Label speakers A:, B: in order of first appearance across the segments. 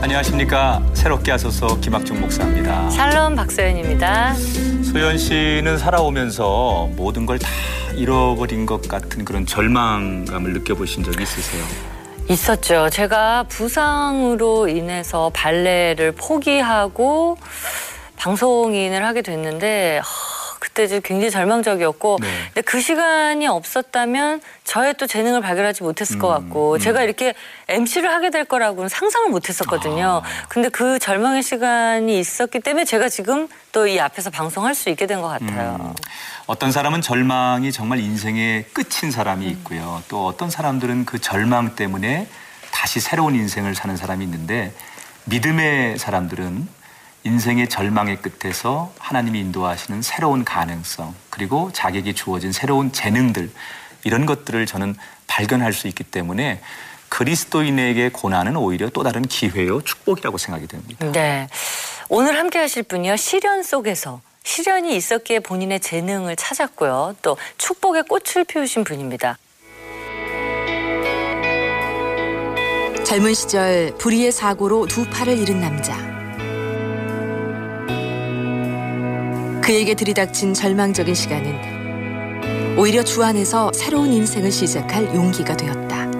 A: 안녕하십니까. 새롭게 하소서 김학중 목사입니다.
B: 샬롬 박서연입니다.
A: 소연 씨는 살아오면서 모든 걸 다 잃어버린 것 같은 그런 절망감을 느껴보신 적이 있으세요?
B: 있었죠. 제가 부상으로 인해서 발레를 포기하고 방송인을 하게 됐는데 그때 굉장히 절망적이었고
A: 네.
B: 근데 그 시간이 없었다면 저의 또 재능을 발견하지 못했을 것 같고
A: 음.
B: 제가 이렇게 MC를 하게 될 거라고는 상상을 못했었거든요.
A: 아.
B: 근데 그 절망의 시간이 있었기 때문에 제가 지금 또 이 앞에서 방송할 수 있게 된 것 같아요.
A: 음. 어떤 사람은 절망이 정말 인생의 끝인 사람이 있고요. 또 어떤 사람들은 그 절망 때문에 다시 새로운 인생을 사는 사람이 있는데 믿음의 사람들은 인생의 절망의 끝에서 하나님이 인도하시는 새로운 가능성 그리고 자기에게 주어진 새로운 재능들 이런 것들을 저는 발견할 수 있기 때문에 그리스도인에게 고난은 오히려 또 다른 기회요 축복이라고 생각이 됩니다.
B: 네. 오늘 함께 하실 분이요. 시련 속에서 시련이 있었기에 본인의 재능을 찾았고요. 또 축복의 꽃을 피우신 분입니다.
C: 젊은 시절 불의의 사고로 두 팔을 잃은 남자. 그에게 들이닥친 절망적인 시간은 오히려 주 안에서 새로운 인생을 시작할 용기가 되었다.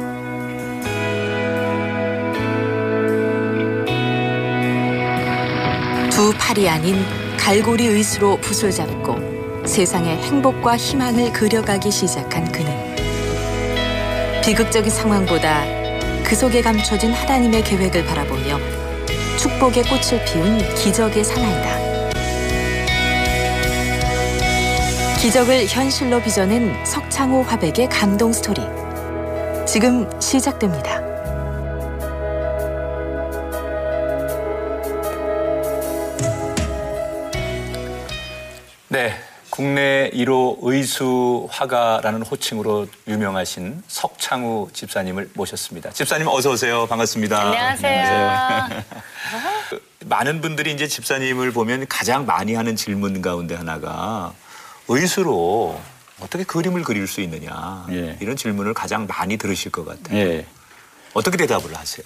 C: 두 팔이 아닌 갈고리 의수로 붓을 잡고 세상의 행복과 희망을 그려가기 시작한 그는 비극적인 상황보다 그 속에 감춰진 하나님의 계획을 바라보며 축복의 꽃을 피운 기적의 사나이다. 기적을 현실로 빚어낸 석창호 화백의 감동 스토리. 지금 시작됩니다.
A: 네. 국내 1호 의수 화가라는 호칭으로 유명하신 석창우 집사님을 모셨습니다. 집사님 어서 오세요. 반갑습니다.
B: 안녕하세요.
A: 그 많은 분들이 이제 집사님을 보면 가장 많이 하는 질문 가운데 하나가 의수로 어떻게 그림을 그릴 수 있느냐
D: 예.
A: 이런 질문을 가장 많이 들으실 것 같아요.
D: 예.
A: 어떻게 대답을 하세요?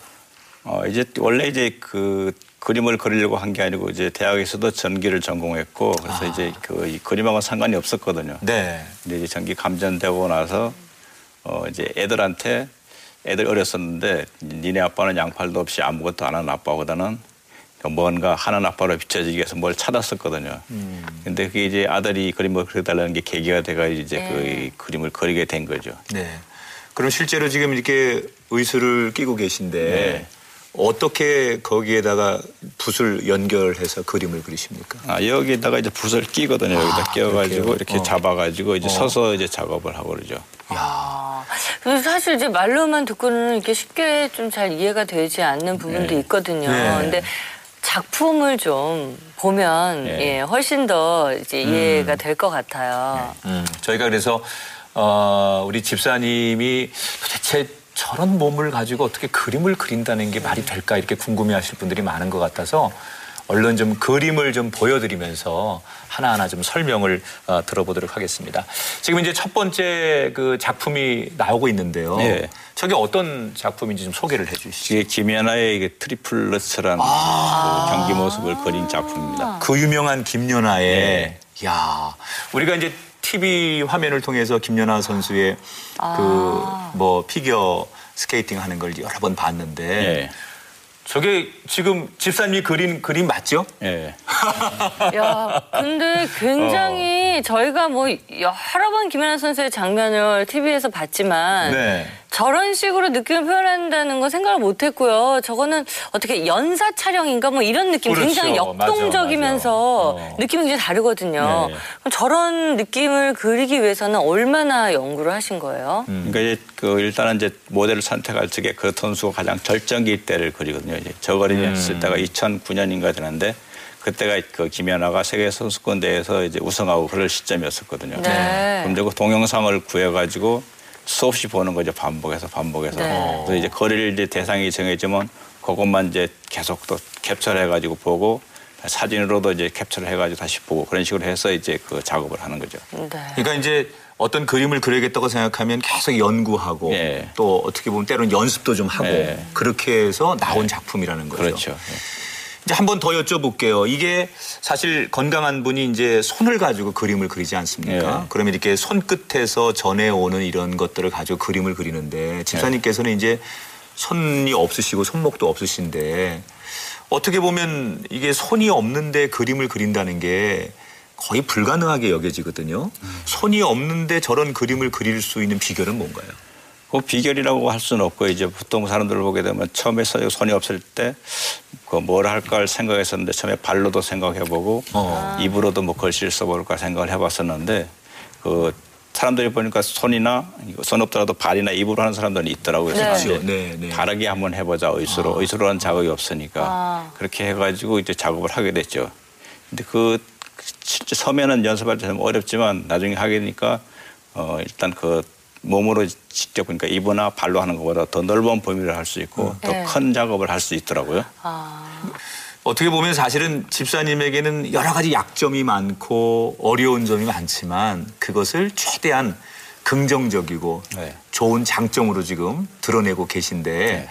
D: 어, 이제 원래 이제 그 그림을 그리려고 한 게 아니고 이제 대학에서도 전기를 전공했고 그래서
A: 아.
D: 이제 그 이 그림하고 상관이 없었거든요.
A: 네.
D: 근데 이제 전기 감전되고 나서 어 이제 애들한테 애들 어렸었는데 니네 아빠는 양팔도 없이 아무것도 안 하는 아빠보다는 그 뭔가 하는 아빠로 비춰지기 위해서 뭘 찾았었거든요.
A: 음.
D: 근데 그게 이제 아들이 그림을 그려달라는 게 계기가 돼가 이제
B: 네.
D: 그이 그림을 그리게 된 거죠.
A: 네. 그럼 실제로 지금 이렇게 의수를 끼고 계신데
D: 네.
A: 어떻게 거기에다가 붓을 연결해서 그림을 그리십니까?
D: 아, 여기다가 이제 붓을 끼거든요. 여기다
A: 아,
D: 끼워가지고
A: 그렇게요?
D: 이렇게
A: 어.
D: 잡아가지고 이제
A: 어.
D: 서서 이제 작업을 하고 그러죠.
B: 아, 그래서 사실 이제 말로만 듣고는 이렇게 쉽게 좀 잘 이해가 되지 않는 부분도
D: 네.
B: 있거든요.
A: 네.
B: 근데 작품을 좀 보면
D: 네.
B: 예, 훨씬 더 이제 이해가 될 것 같아요.
A: 음, 저희가 그래서 어, 우리 집사님이 도대체 저런 몸을 가지고 어떻게 그림을 그린다는 게 말이 될까 이렇게 궁금해하실 분들이 많은 것 같아서 얼른 좀 그림을 좀 보여드리면서 하나하나 좀 설명을 어, 들어보도록 하겠습니다. 지금 이제 첫 번째 그 작품이 나오고 있는데요.
D: 네.
A: 저게 어떤 작품인지 좀 소개를 해주시죠.
D: 이게 김연아의 이게 triple Lutz라는
A: 아.
D: 그 경기 모습을 그린 작품입니다.
A: 그 유명한 김연아의
D: 네.
A: 야 우리가 이제 TV 화면을 통해서 김연아 선수의
B: 아.
A: 그뭐 피겨 스케이팅 하는 걸 여러 번 봤는데
D: 예.
A: 저게 지금 집사님이 그린 그림 맞죠?
D: 예.
B: 야, 근데 굉장히 저희가 뭐 여러 번 김연아 선수의 장면을 TV에서 봤지만
A: 네.
B: 저런 식으로 느낌을 표현한다는 건 생각을 못 했고요. 저거는 어떻게 연사 촬영인가 뭐 이런 느낌
A: 그렇죠.
B: 굉장히 역동적이면서
A: 맞아, 맞아. 어.
B: 느낌이 굉장히 다르거든요.
D: 네.
B: 그럼 저런 느낌을 그리기 위해서는 얼마나 연구를 하신 거예요?
A: 음.
D: 그러니까 이제 그 일단은 이제 모델을 선택할 적에 그 선수가 가장 절정기 때를 그리거든요. 이제 저 그림이
A: 음.
D: 했을 때가 2009년인가 되는데 그때가 그 김연아가 세계 선수권 대회에서 이제 우승하고 그럴 시점이었었거든요.
B: 네.
D: 그럼 이제 그 동영상을 구해가지고 수없이 보는 거죠. 반복해서 반복해서.
B: 네.
D: 그래서 이제 거리를 이제 대상이 정해지면 그것만 이제 계속 또 캡처를 해가지고 보고 사진으로도 이제 캡처를 해가지고 다시 보고 그런 식으로 해서 이제 그 작업을 하는 거죠.
B: 네.
A: 그러니까 이제 어떤 그림을 그려야겠다고 생각하면 계속 연구하고
D: 예.
A: 또 어떻게 보면 때로는 연습도 좀 하고
D: 예.
A: 그렇게 해서 나온 작품이라는 거죠.
D: 그렇죠. 예.
A: 이제 한 번 더 여쭤볼게요. 이게 사실 건강한 분이 이제 손을 가지고 그림을 그리지 않습니까?
D: 예.
A: 그러면 이렇게 손끝에서 전해오는 이런 것들을 가지고 그림을 그리는데 집사님께서는 이제 손이 없으시고 손목도 없으신데 어떻게 보면 이게 손이 없는데 그림을 그린다는 게 거의 불가능하게 여겨지거든요. 손이 없는데 저런 그림을 그릴 수 있는 비결은 뭔가요?
D: 그 비결이라고 할 수는 없고 이제 보통 사람들을 보게 되면 처음에 서- 손이 없을 때 그 뭘 할까 생각했었는데 처음에 발로도 생각해보고
A: 어.
D: 입으로도 뭐 글씨를 써볼까 생각을 해봤었는데 그 사람들이 보니까 손이나 손 없더라도 발이나 입으로 하는 사람들이 있더라고요.
B: 네.
D: 그래서
A: 그렇죠. 네, 네.
D: 다르게 한번 해보자 의수로 의수로 하는 작업이 없으니까
B: 아.
D: 그렇게 해가지고 이제 작업을 하게 됐죠. 근데 그 실제 처음에는 연습할 때 좀 어렵지만 나중에 하게 되니까 어 일단 그 몸으로 직접 그러니까 입이나 발로 하는 것보다 더 넓은 범위를 할 수 있고
B: 네.
D: 더큰 작업을 할 수 있더라고요.
B: 아,
A: 어떻게 보면 사실은 집사님에게는 여러 가지 약점이 많고 어려운 점이 많지만 그것을 최대한 긍정적이고
D: 네.
A: 좋은 장점으로 지금 드러내고 계신데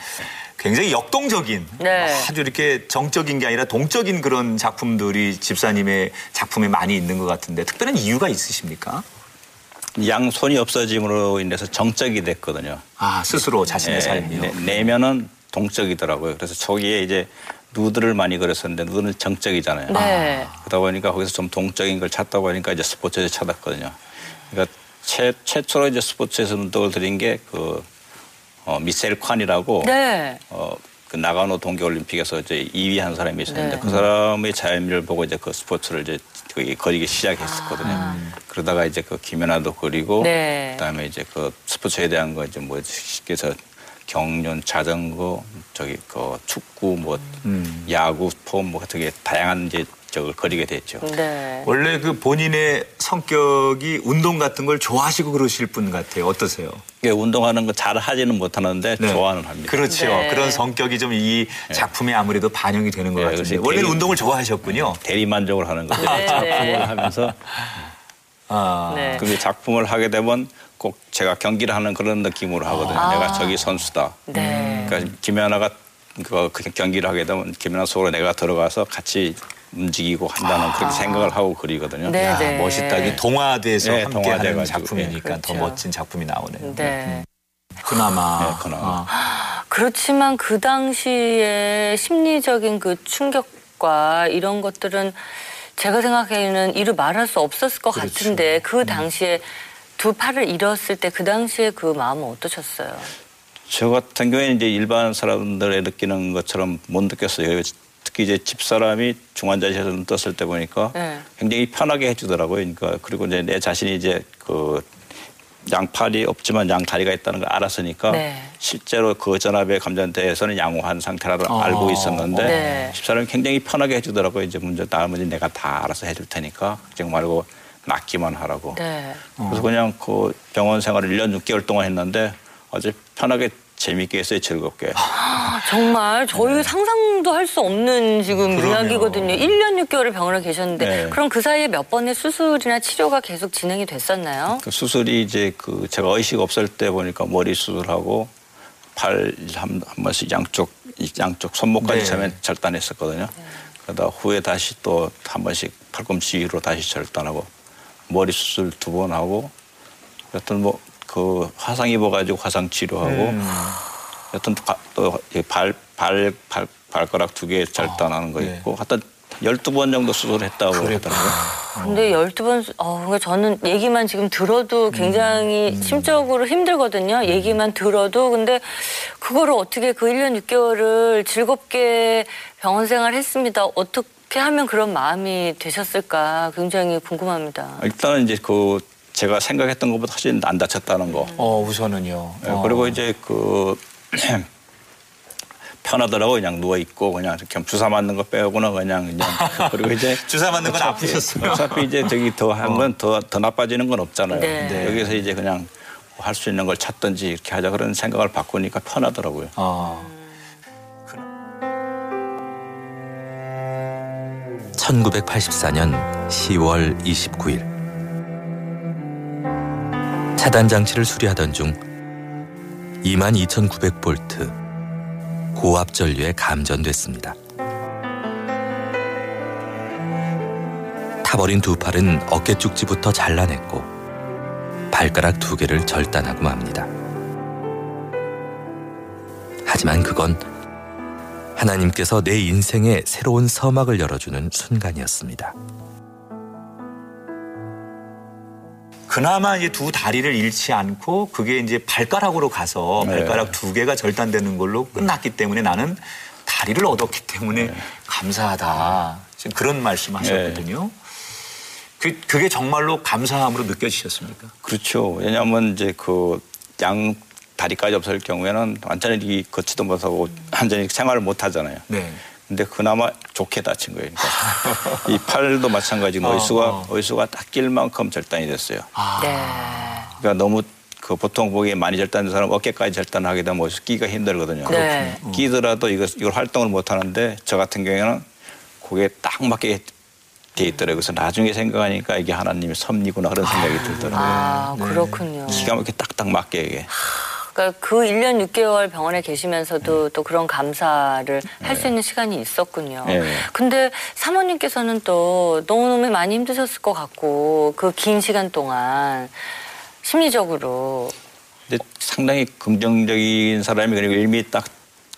A: 굉장히 역동적인
B: 네.
A: 아주 이렇게 정적인 게 아니라 동적인 그런 작품들이 집사님의 작품에 많이 있는 것 같은데 특별한 이유가 있으십니까?
D: 양손이 없어짐으로 인해서 정적이 됐거든요.
A: 아 스스로 자신의
D: 예,
A: 삶이요.
D: 내- 내면은 동적이더라고요. 그래서 저기에 이제 누드를 많이 그렸었는데 누드는 정적이잖아요.
B: 네.
D: 그러다 보니까 거기서 좀 동적인 걸 찾다 보니까 이제 스포츠에 찾았거든요. 그러니까 최, 최초로 이제 스포츠에서 눈독을 들인 게그 어, 미셀 콴이라고
B: 네.
D: 어, 그 나가노 동계올림픽에서 이제 2위 한 사람이 있었는데
B: 네.
D: 그 사람의 자연미를 보고 이제 그 스포츠를 이제 거기 거리기 시작했었거든요. 그러다가 이제 그 김연아도 그리고
B: 네.
D: 그다음에 이제 그 스포츠에 대한 거 이제 뭐 쉽게 해서 경륜, 자전거, 저기 그 축구, 뭐
A: 음.
D: 야구, 스포 뭐 되게 다양한 이제 저걸 거리게 됐죠.
B: 네.
A: 원래 그 본인의 성격이 운동 같은 걸 좋아하시고 그러실 분 같아요. 어떠세요?
D: 이게 운동하는 거 잘 하지는 못하는데
A: 네.
D: 좋아는 합니다.
A: 그렇죠.
B: 네.
A: 그런 성격이 좀 이 작품에 아무래도 반영이 되는 것
D: 네,
A: 같은데 원래는
D: 대리-
A: 운동을 좋아하셨군요.
D: 대리 만족을 하는 거죠.
B: 네, 네.
D: 작품을 하면서
A: 아,
B: 네.
D: 근데 작품을 하게 되면 꼭 제가 경기를 하는 그런 느낌으로 하거든요.
B: 아.
D: 내가 저기 선수다.
B: 네.
D: 그러니까 김연아가 그, 그 경기를 하게 되면 김연아 속으로 내가 들어가서 같이 움직이고 한다는 그렇게 생각을 하고 그리거든요.
B: 네,
A: 야,
B: 네.
A: 멋있다. 이게 동화돼서
D: 네,
A: 함께하는
D: 동화돼가지고,
A: 작품이니까
B: 예.
A: 더
B: 그렇죠.
A: 멋진 작품이 나오네요.
B: 네.
A: 그나마.
D: 네, 그나마.
A: 아,
B: 그렇지만 그 당시에 심리적인 그 충격과 이런 것들은 제가 생각에는 이루 말할 수 없었을 것
A: 그렇죠.
B: 같은데 그 당시에 두 팔을 잃었을 때 그 당시에 그 마음은 어떠셨어요?
D: 저 같은 경우에는 이제 일반 사람들의 느끼는 것처럼 못 느꼈어요. 특히 이제 집사람이 중환자실에서 눈 떴을 때 보니까
B: 네.
D: 굉장히 편하게 해주더라고요. 그러니까 그리고 이제 내 자신이 이제 그 양팔이 없지만 양다리가 있다는 걸 알았으니까
B: 네.
D: 실제로 그 전압의 감전대에서는 양호한 상태라고
A: 어.
D: 알고 있었는데
B: 네.
D: 집사람이 굉장히 편하게 해주더라고요. 이제 문제 나머지 내가 다 알아서 해줄 테니까 걱정 말고 낫기만 하라고.
B: 네.
D: 그래서 그냥 그 병원 생활을 1년 6개월 동안 했는데 아주 편하게 재밌게 했어요. 즐겁게.
B: 아, 정말 저희 상상도 할 수 없는 지금
A: 그럼요.
B: 이야기거든요. 1년 6개월을 병원에 계셨는데
D: 네.
B: 그럼 그 사이에 몇 번의 수술이나 치료가 계속 진행이 됐었나요?
D: 그 수술이 이제 그 제가 의식 없을 때 보니까 머리 수술하고 팔한 한 번씩 양쪽 이 양쪽 손목까지
A: 네.
D: 절단했었거든요. 그러다 후에 다시 또 한 번씩 팔꿈치 위로 다시 절단하고 머리 수술 두 번 하고 여튼 뭐 그 화상 입어가지고 화상 치료하고
A: 음.
D: 여튼 또발발 발, 발, 발가락 두 개 절단하는 거
A: 네.
D: 있고 하여튼 12번 정도 수술했다고
A: 그랬구나.
D: 하더라고요.
B: 근데 12번, 어, 그러니까 저는 얘기만 지금 들어도 굉장히 심적으로 힘들거든요. 얘기만 들어도. 근데 그거를 어떻게 그 1년 6개월을 즐겁게 병원 생활 했습니다. 어떻게 하면 그런 마음이 되셨을까 굉장히 궁금합니다.
D: 일단은 이제 그 제가 생각했던 것보다 훨씬 안 다쳤다는 거.
A: 어, 우선은요.
D: 예,
A: 어.
D: 그리고 이제 그 편하더라고 그냥 누워 있고 그냥 이렇게 주사 맞는 거 빼고는 그냥 그냥 그리고 이제
A: 주사 맞는 건 아프셨어요?
D: 어차피 이제 저기 더 한 건 더 더 나빠지는 건 없잖아요.
B: 네.
A: 네.
D: 여기서 이제 그냥 할 수 있는 걸 찾든지 이렇게 하자 그런 생각을 바꾸니까 편하더라고요.
A: 어.
E: 1984년 10월 29일 차단 장치를 수리하던 중 22,900볼트 고압 전류에 감전됐습니다. 타버린 두 팔은 어깨 쪽지부터 잘라냈고 발가락 두 개를 절단하고 맙니다. 하지만 그건 하나님께서 내 인생에 새로운 서막을 열어주는 순간이었습니다.
A: 그나마 이제 두 다리를 잃지 않고 그게 이제 발가락으로 가서
D: 네.
A: 발가락 두 개가 절단되는 걸로 끝났기 때문에 나는 다리를 얻었기 때문에
D: 네.
A: 감사하다. 지금 그런 말씀 하셨거든요. 그, 그게 정말로 감사함으로 느껴지셨습니까?
D: 그렇죠. 왜냐하면 이제 그 양 다리까지 없을 경우에는 완전히 이 걷지도 못하고 완전히 생활을 못 하잖아요.
A: 네.
D: 근데 그나마 좋게 다친 거예요. 그러니까 이 팔도 마찬가지고
A: 어,
D: 의수가
A: 어.
D: 의수가 딱 낄 만큼 절단이 됐어요.
B: 네.
D: 그러니까 너무 그 보통 보기에 많이 절단된 사람 어깨까지 절단하게 되면 의수 끼가 힘들거든요.
B: 네.
D: 끼더라도 이거 이걸 활동을 못 하는데 저 같은 경우에는 그게 딱 맞게 돼 있더라고요. 그래서 나중에 생각하니까 이게 하나님의 섭리구나 그런 생각이 들더라고요.
B: 아, 그렇군요.
D: 기가 막히게 딱딱 맞게 이게.
B: 그러니까 그 1년 6개월 병원에 계시면서도 또 그런 감사를 할 수 있는 시간이 있었군요.
D: 네.
B: 근데 사모님께서는 또 너무너무 많이 힘드셨을 것 같고 그 긴 시간 동안 심리적으로
D: 근데 상당히 긍정적인 사람이 그리고 이미 딱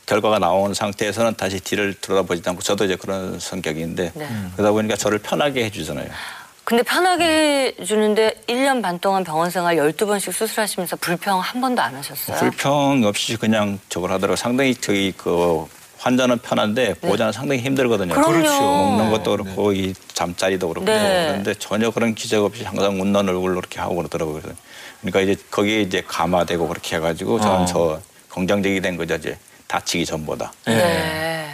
D: 결과가 나온 상태에서는 다시 뒤를 돌아보지 않고 저도 이제 그런 성격인데
B: 네.
D: 그러다 보니까 저를 편하게 해주잖아요.
B: 근데 편하게 해주는데 1년 반 동안 병원 생활 12번씩 수술하시면서 불평 한 번도 안 하셨어요?
D: 불평 없이 그냥 저걸 하더라고요. 상당히 저희 그 환자는 편한데 보호자는 상당히 힘들거든요.
B: 네. 그럼요. 그렇죠.
D: 먹는 것도 그렇고 이 잠자리도 그렇고
B: 네.
D: 그런데 전혀 그런 기적 없이 항상 웃는 얼굴로 이렇게 하고 그러더라고요. 그래서 그러니까 이제 거기에 이제 감화되고 그렇게 해가지고 저는
A: 어.
D: 저 긍정적이 된 거죠. 이제 다치기 전보다.
B: 네.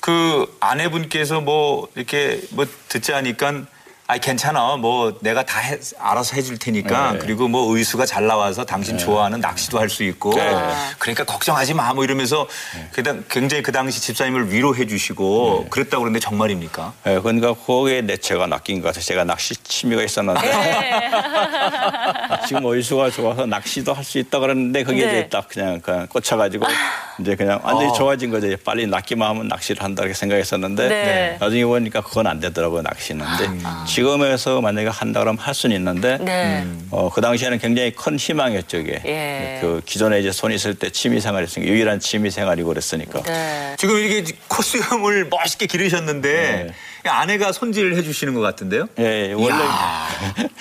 A: 그 아내분께서 뭐 이렇게 뭐 듣지 않으니까 아 괜찮아 뭐 내가 다 해- 알아서 해줄 테니까
D: 네.
A: 그리고 뭐 의수가 잘 나와서 당신 좋아하는 낚시도 할 수 있고
D: 네.
A: 그러니까 걱정하지 마 뭐 이러면서 그당 굉장히 그 당시 집사님을 위로해 주시고
D: 네.
A: 그랬다고 그러는데 정말입니까?
D: 예, 그러니까 거기에 내 제가 낚인 것 같아요. 제가 낚시 취미가 있었는데
B: 네.
D: 지금 어이수가 좋아서 낚시도 할 수 있다 그러는데 그게
B: 네.
D: 이제 딱 그냥, 그냥 꽂혀가지고 이제 그냥 완전히
A: 어.
D: 좋아진 거죠. 빨리 낚기만 하면 낚시를 한다 이렇게 생각했었는데
B: 네.
D: 나중에 보니까 그건 안 되더라고요 낚시는. 근데 지금에서 만약에 한다 그러면 할 수는 있는데
B: 네.
D: 어, 그 당시에는 굉장히 큰 희망이었죠 이게.
B: 예.
D: 그 기존에 이제 손 있을 때 취미 생활이었으니까 유일한 취미 생활이고 그랬으니까.
B: 네.
A: 지금 이게 코수염을 멋있게 기르셨는데 아내가 손질을 해주시는 것 같은데요?
D: 예, 원래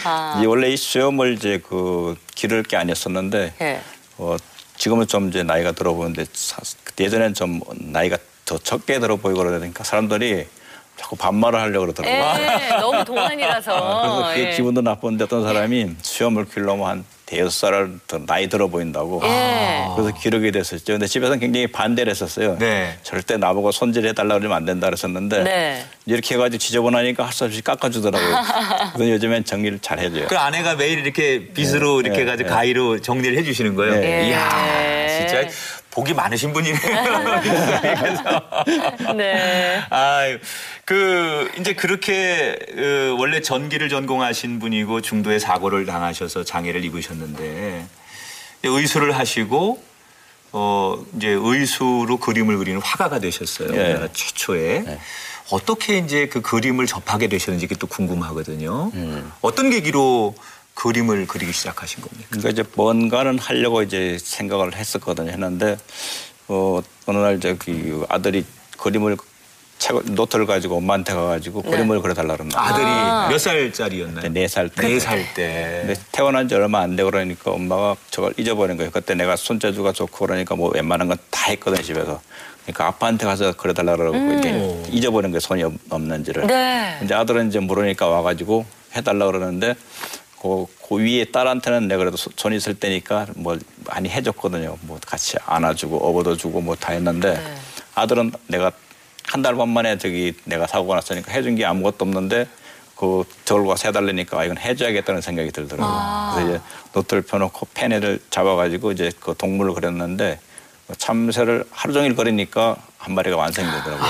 B: 아.
D: 이 원래 이 수염을 이제 그 기를 게 아니었었는데
B: 예.
D: 어, 지금은 좀 이제 나이가 들어 보이는데 사- 예전엔 좀 나이가 더 적게 들어 보이고 그러니까 사람들이 자꾸 반말을 하려고 그러더라고요.
B: 예, 너무 동안이라서.
D: 그래서 그게
B: 예.
D: 기분도 나쁜데 어떤 사람이 수염을 길려면 한 대여섯 살 더 나이 들어 보인다고.
B: 예.
D: 그래서 기르게 됐었죠. 근데 집에서는 굉장히 반대를 했었어요.
A: 네.
D: 절대 나보고 손질해달라고 그러면 안 된다 그랬었는데
B: 네.
D: 이렇게 해가지고 지저분하니까 할 수 없이 깎아주더라고요. 그래서 요즘엔 정리를 잘 해줘요.
A: 그 아내가 매일 이렇게 빗으로
D: 네,
A: 이렇게
D: 네,
A: 가지고
D: 네.
A: 가위로 정리를 해주시는 거예요.
D: 네.
A: 이야,
B: 예.
A: 진짜 복이 많으신 분이네요. 그래서
B: 네.
A: 아유, 그 이제 그렇게 어, 원래 전기를 전공하신 분이고 중도에 사고를 당하셔서 장애를 입으셨는데 의수를 하시고 어 이제 의수로 그림을 그리는 화가가 되셨어요.
D: 예.
A: 우리나라 최초에. 어떻게 이제 그 그림을 접하게 되셨는지 그게 또 궁금하거든요. 어떤 계기로 그림을 그리기 시작하신 겁니까?
D: 그러니까 이제 뭔가는 하려고 이제 생각을 했었거든요. 했는데 어, 어느 날 이제 그 아들이 그림을 책 노트를 가지고 엄마한테 가가지고 그림을 그려달라 그러는 거예요.
A: 아들이
B: 아.
A: 몇 살짜리였나요?
D: 네 살 때.
A: 네 살 때.
D: 근데 태어난 지 얼마 안 되고 그러니까 엄마가 저걸 잊어버린 거예요. 그때 내가 손재주가 좋고 그러니까 뭐 웬만한 건 다 했거든요, 집에서. 그러니까 아빠한테 가서 그려달라 그러고 이제 잊어버린 거예요, 손이 없- 없는지를.
B: 네.
D: 이제 아들은 이제 물으니까 와가지고 해달라 그러는데 그, 그 위에 딸한테는 내가 그래도 소- 손 있을 때니까 뭐 많이 해줬거든요. 뭐 같이 안아주고 업어도 주고 뭐 다 했는데
B: 네.
D: 아들은 내가 한 달 반 만에 저기 내가 사고가 났으니까 해준 게 아무것도 없는데 그 저걸 와서 해달라니까 아, 이건 해줘야겠다는 생각이 들더라고요. 그래서 이제 노트를 펴놓고 펜을 잡아가지고 이제 그 동물을 그렸는데 참새를 하루 종일 그리니까 한 마리가 완성이 되더라고요.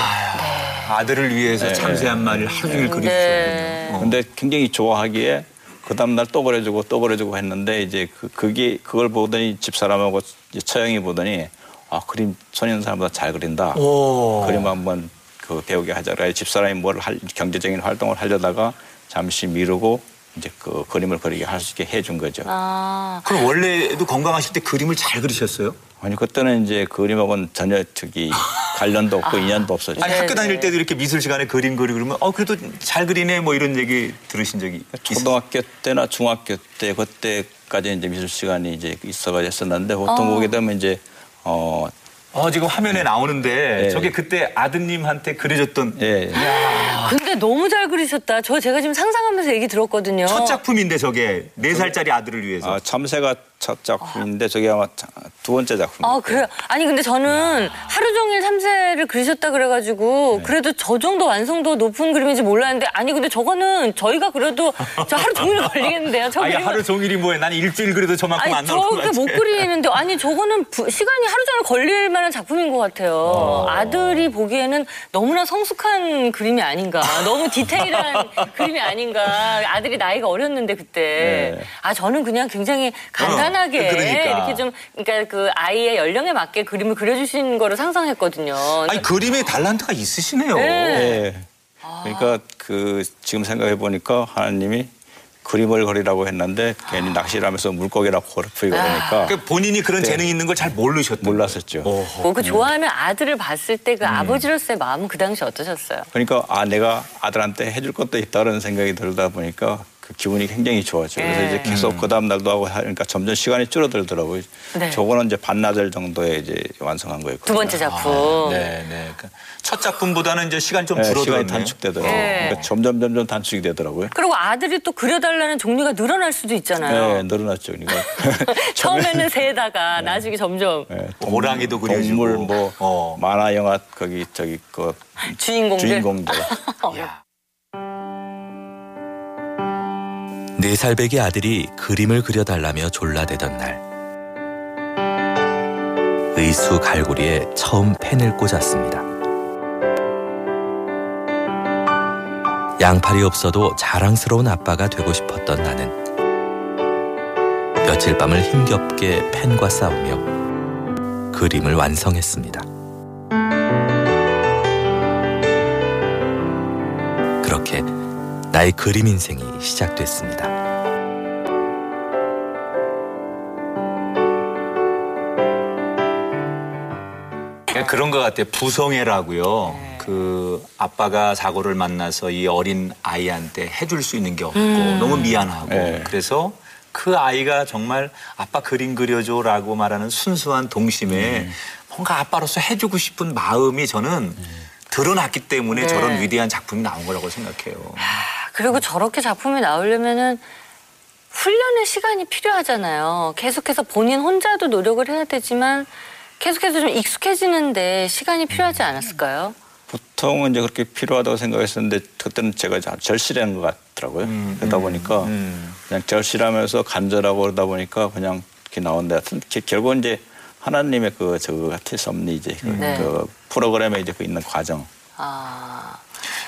A: 아들을 위해서
D: 네.
A: 참새 한 마리를 하루 종일 그리셨거든요.
B: 네.
A: 어.
D: 근데 굉장히 좋아하기에 그 다음날 또 그려주고 또 그려주고 했는데 이제 그, 그게 그걸 보더니 집사람하고 이제 처형이 보더니 아 그림 손 있는 사람보다 잘 그린다.
A: 오.
D: 그림 한번 그 배우게 하자. 그래 집사람이 뭘 할, 경제적인 활동을 하려다가 잠시 미루고 이제 그 그림을 그리게 할 수 있게 해준 거죠.
B: 아,
A: 그럼 원래도 건강하실 때 그림을 잘 그리셨어요?
D: 아니 그때는 이제 그림하고는 전혀 저기 관련도 없고 인연도 없었죠.
A: 아니
B: 네,
A: 학교 다닐
B: 네.
A: 때도 이렇게 미술 시간에 그림 그리고 그러면 어 그래도 잘 그리네 뭐 이런 얘기 들으신 적이?
D: 초등학교 때나 중학교 때 그때까지 이제 미술 시간이 이제 있어가 했었는데 보통
B: 어.
D: 보게 되면 이제 어
A: 어 지금 화면에 나오는데
D: 예.
A: 저게 그때 아드님한테 그려줬던
D: 예.
B: 근데 너무 잘 그리셨다. 저 제가 지금 상상하면서 얘기 들었거든요.
A: 첫 작품인데 저게 네 살짜리 아들을 위해서.
D: 아, 참새가 첫 작품인데 저게 아마 자- 두 번째 작품.
B: 아 그래요? 아니 근데 저는 하루 종일 참새를 그리셨다
A: 네.
B: 그래가지고 그래도 저 정도 완성도 높은 그림인지 몰랐는데 아니 근데 저거는 저희가 그려도 저 하루 종일 걸리겠는데요? 저
A: 아니
B: 그림은-
A: 하루 종일이 뭐해? 난 일주일 그래도 저만큼
B: 아니
A: 안 나올 것
B: 저렇게
A: 같아.
B: 못 그리는데 아니 저거는 부- 시간이 하루 종일 걸릴 만한 작품인 것 같아요.
A: 어.
B: 아들이 보기에는 너무나 성숙한 그림이 아닌가, 너무 디테일한 그림이 아닌가. 아들이 나이가 어렸는데 그때
D: 네.
B: 아 저는 그냥 굉장히 간단하게
A: 어, 그러니까.
B: 이렇게 좀 그러니까 그 아이의 연령에 맞게 그림을 그려주신 거를 상상했거든요.
A: 아니 그림에 달란트가 있으시네요.
B: 네.
D: 예. 그러니까 그 지금 생각해 보니까 하나님이 그림을 그리라고 했는데 괜히 낚시를 하면서 물고기나 고르프이 그러니까
A: 그러니까 본인이 그런
D: 네.
A: 재능이 있는 걸 잘 모르셨던
D: 몰랐었죠.
A: 어허.
B: 뭐 그 좋아하는 아들을 봤을 때그
A: 음.
B: 아버지로서의 마음은 그 당시 어떠셨어요?
D: 그러니까 아 내가 아들한테 해줄 것도 있다는 생각이 들다 보니까 그 기분이 굉장히 좋았죠. 그래서
B: 네.
D: 이제 계속 그 다음 날도 하고 하니까 점점 시간이 줄어들더라고요.
B: 네.
D: 저거는 이제 반나절 정도에 이제 완성한 거였거든요.
B: 두 번째 작품.
A: 네, 네. 그첫 작품보다는 이제 시간 좀
D: 네,
A: 줄어들었네.
D: 시간이 단축되더라고요.
B: 네.
D: 그러니까 점점 점점 단축이 되더라고요.
B: 그리고 아들이 또 그려달라는 종류가 늘어날 수도 있잖아요.
D: 네, 늘어났죠. 그러니까
B: 처음에는 새에다가 나중에 점점
D: 네,
A: 호랑이도 그려지고.
D: 동물 뭐
A: 어.
D: 만화 영화 거기 저기 그
B: 주인공들.
D: 주인공들
E: 네 살배기 아들이 그림을 그려달라며 졸라대던 날 의수 갈고리에 처음 펜을 꽂았습니다. 양팔이 없어도 자랑스러운 아빠가 되고 싶었던 나는 며칠 밤을 힘겹게 펜과 싸우며 그림을 완성했습니다. 그렇게 나의 그림 인생이 시작됐습니다.
A: 그런 것 같아요. 부성애라고요.
B: 네.
A: 그 아빠가 사고를 만나서 이 어린 아이한테 해줄 수 있는 게 없고
B: 음.
A: 너무 미안하고
D: 네.
A: 그래서 그 아이가 정말 아빠 그림 그려줘라고 말하는 순수한 동심에
B: 음.
A: 뭔가 아빠로서 해주고 싶은 마음이 저는 드러났기 때문에
B: 네.
A: 저런 위대한 작품이 나온 거라고 생각해요.
B: 그리고 저렇게 작품이 나오려면은 훈련의 시간이 필요하잖아요. 계속해서 본인 혼자도 노력을 해야 되지만 계속해서 좀 익숙해지는데 시간이 필요하지 않았을까요?
D: 보통은 이제 그렇게 필요하다고 생각했었는데 그때는 제가 잘- 절실한 것 같더라고요.
A: 음,
D: 그러다 보니까
A: 음.
D: 그냥 절실하면서 간절하고 그러다 보니까 그냥 이렇게 나온다. 하여튼 게- 결국 은 이제 하나님의 그 저거 같은 섭리 이제 그,
B: 네.
D: 그 프로그램에 이제 그 있는 과정.
B: 아,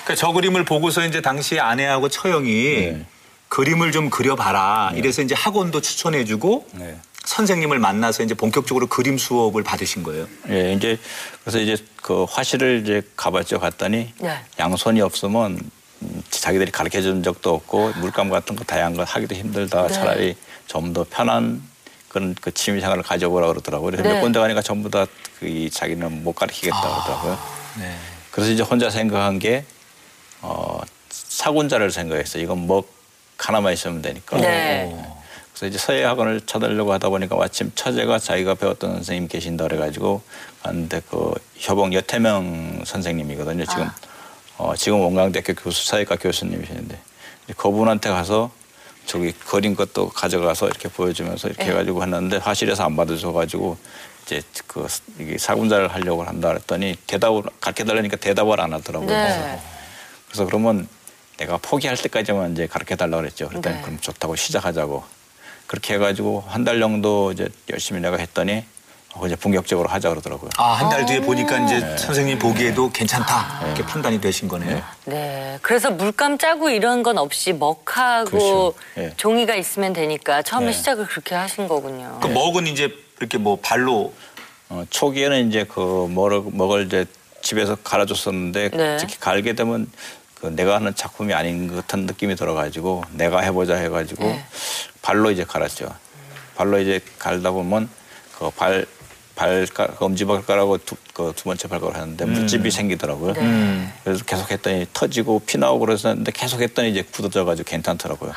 A: 그러니까 저 그림을 보고서 이제 당시 아내하고 처형이
D: 네.
A: 그림을 좀 그려봐라. 이래서 이제 학원도 추천해주고
D: 네.
A: 선생님을 만나서 이제 본격적으로 그림 수업을 받으신 거예요.
D: 예, 이제 그래서 이제 그 화실을 이제 가봤죠. 갔더니
B: 네.
D: 양손이 없으면 음, 자기들이 가르쳐 준 적도 없고 물감 같은 거 다양한 거 하기도 힘들다.
B: 네.
D: 차라리 좀 더 편한 그런 그 취미 생활을 가져보라 그러더라고요. 그래서
B: 네.
D: 몇 군데 가니까 전부 다 그 자기는 못 가르치겠다 그러더라고요.
A: 네.
D: 그래서 이제 혼자 생각한 게 어, 사군자를 생각했어요. 이건 뭐 하나만 있으면 되니까.
B: 네.
D: 그래서 이제 서예 학원을 찾으려고 하다 보니까 마침 처제가 자기가 배웠던 선생님 계신다 그래가지고 갔는데 그 효봉 여태명 선생님이거든요. 지금
B: 아.
D: 어, 지금 원광대학교 교수 사회과 교수님이시는데 그분한테 가서 저기 그린 것도 가져가서 이렇게 보여주면서 이렇게
B: 네.
D: 해가지고 했는데 화실에서 안 받아줘가지고 이제 그 이게 사군자를 하려고 한다 그랬더니 대답을 가르쳐 달라니까 대답을 안 하더라고요.
B: 네.
D: 그래서 그러면 내가 포기할 때까지만 이제 가르쳐 달라고 그랬죠. 그랬더니
B: 네.
D: 그럼 좋다고 시작하자고. 그렇게 해가지고 한 달 정도 이제 열심히 내가 했더니 어, 이제 본격적으로 하자 그러더라고요.
A: 아, 한 달 뒤에 보니까 이제
D: 네.
A: 선생님 보기에도 괜찮다. 이렇게 판단이 되신 거네요.
B: 네. 그래서 물감 짜고 이런 건 없이 먹하고
D: 그렇죠. 예.
B: 종이가 있으면 되니까 처음에
D: 네.
B: 시작을 그렇게 하신 거군요.
A: 그 먹은 이제 이렇게 뭐 발로
D: 어, 초기에는 이제 그 먹을, 먹을 이제 집에서 갈아줬었는데
B: 네.
D: 특히 갈게 되면 그 내가 하는 작품이 아닌 것 같은 느낌이 들어가지고 내가 해보자 해가지고
B: 네.
D: 발로 이제 갈았죠. 발로 이제 갈다 보면 그 발 발가락 엄지발가락하고 두, 그 두 번째 발가락 하는데 물집이 생기더라고요.
B: 네.
D: 그래서 계속 했더니 터지고 피 나오고 그랬었는데 계속 했더니 이제 굳어져가지고 괜찮더라고요.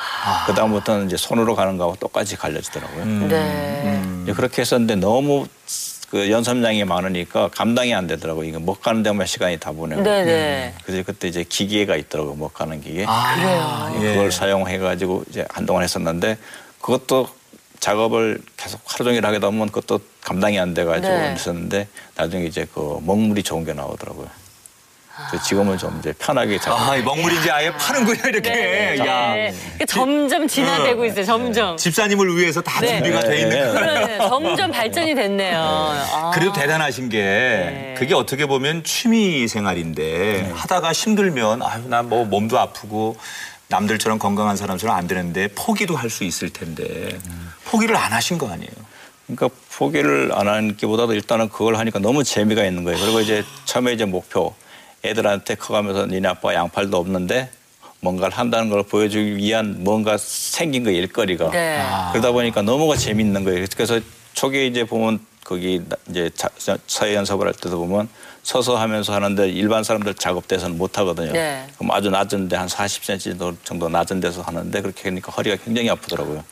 D: 그 다음부터는 이제 손으로 가는 거하고 똑같이 갈려지더라고요.
B: 네.
D: 이제 그렇게 했었는데 너무 그 연습량이 많으니까 감당이 안 되더라고요. 이거 못 가는 데만 시간이 다 보내고.
B: 네네.
D: 그래서 그때 이제 기계가 있더라고요. 못 가는 기계.
A: 아,
B: 그래요.
D: 그걸 사용해가지고 이제 한동안 했었는데 그것도 작업을 계속 하루 종일 하게 되면 그것도 감당이 안 돼가지고
B: 네.
D: 했었는데 나중에 이제 그 먹물이 좋은 게 나오더라고요. 지금은 좀 이제 편하게 작업.
A: 아, 이 먹물이 이제 아예 파는군요, 이렇게.
B: 네.
A: 야.
B: 네. 이게 점점 진화되고 있어요. 점점.
A: 집사님을 위해서 다
B: 네.
A: 준비가 돼 있는
D: 네.
A: 거예요.
B: 그러네. 점점 발전이 됐네요. 아.
A: 그래도 대단하신 게
B: 네.
A: 그게 어떻게 보면 취미 생활인데 하다가 힘들면 아유 나 뭐 몸도 아프고 남들처럼 건강한 사람처럼 안 되는데 포기도 할 수 있을 텐데 포기를 안 하신 거 아니에요?
D: 그러니까 포기를 안 하는 게보다도 일단은 그걸 하니까 너무 재미가 있는 거예요. 그리고 이제 처음에 이제 목표 애들한테 커가면서 니네 아빠 양팔도 없는데 뭔가를 한다는 걸 보여주기 위한 뭔가 생긴 거 일거리가
B: 네.
A: 아.
D: 그러다 보니까 너무가 재밌는 거예요. 그래서 초기에 이제 보면 거기 나- 이제 자- 사회 연습을 할 때도 보면 서서 하면서 하는데 일반 사람들 작업대에서는 못 하거든요.
B: 네.
D: 그럼 아주 낮은데 한 40cm 정도 낮은 데서 하는데 그렇게 하니까 허리가 굉장히 아프더라고요.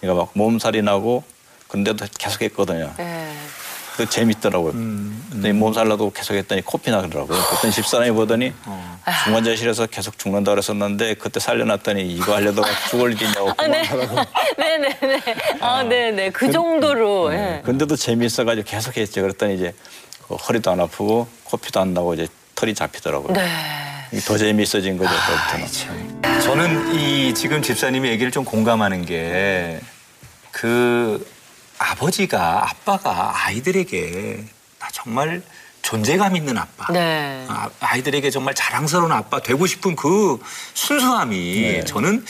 D: 그러니까 막 몸살이 나고 근데도 계속 했거든요.
B: 네.
D: 그 재밌더라고요. 근데 몸살 나도 계속 했더니 코피 나더라고요. 그랬더니 집사람이 보더니 중환자실에서 계속 죽는다 그랬었는데 그때 살려놨더니 이거 하려다가 죽을 일이냐고
B: 아, 네. 네네네. 아, 네네. 그 정도로. 예.
D: 근데도 재밌어가지고 계속 했죠. 그랬더니 이제 그 허리도 안 아프고 코피도 안 나고 이제 털이 잡히더라고요.
B: 네.
D: 더 재밌어진 거죠. 그때부터는.
A: 저는 이 지금 집사님의 얘기를 좀 공감하는 게 그 아버지가 아빠가 아이들에게 나 정말 존재감 있는 아빠.
B: 네.
A: 아, 아이들에게 정말 자랑스러운 아빠 되고 싶은 그 순수함이
D: 네.
A: 저는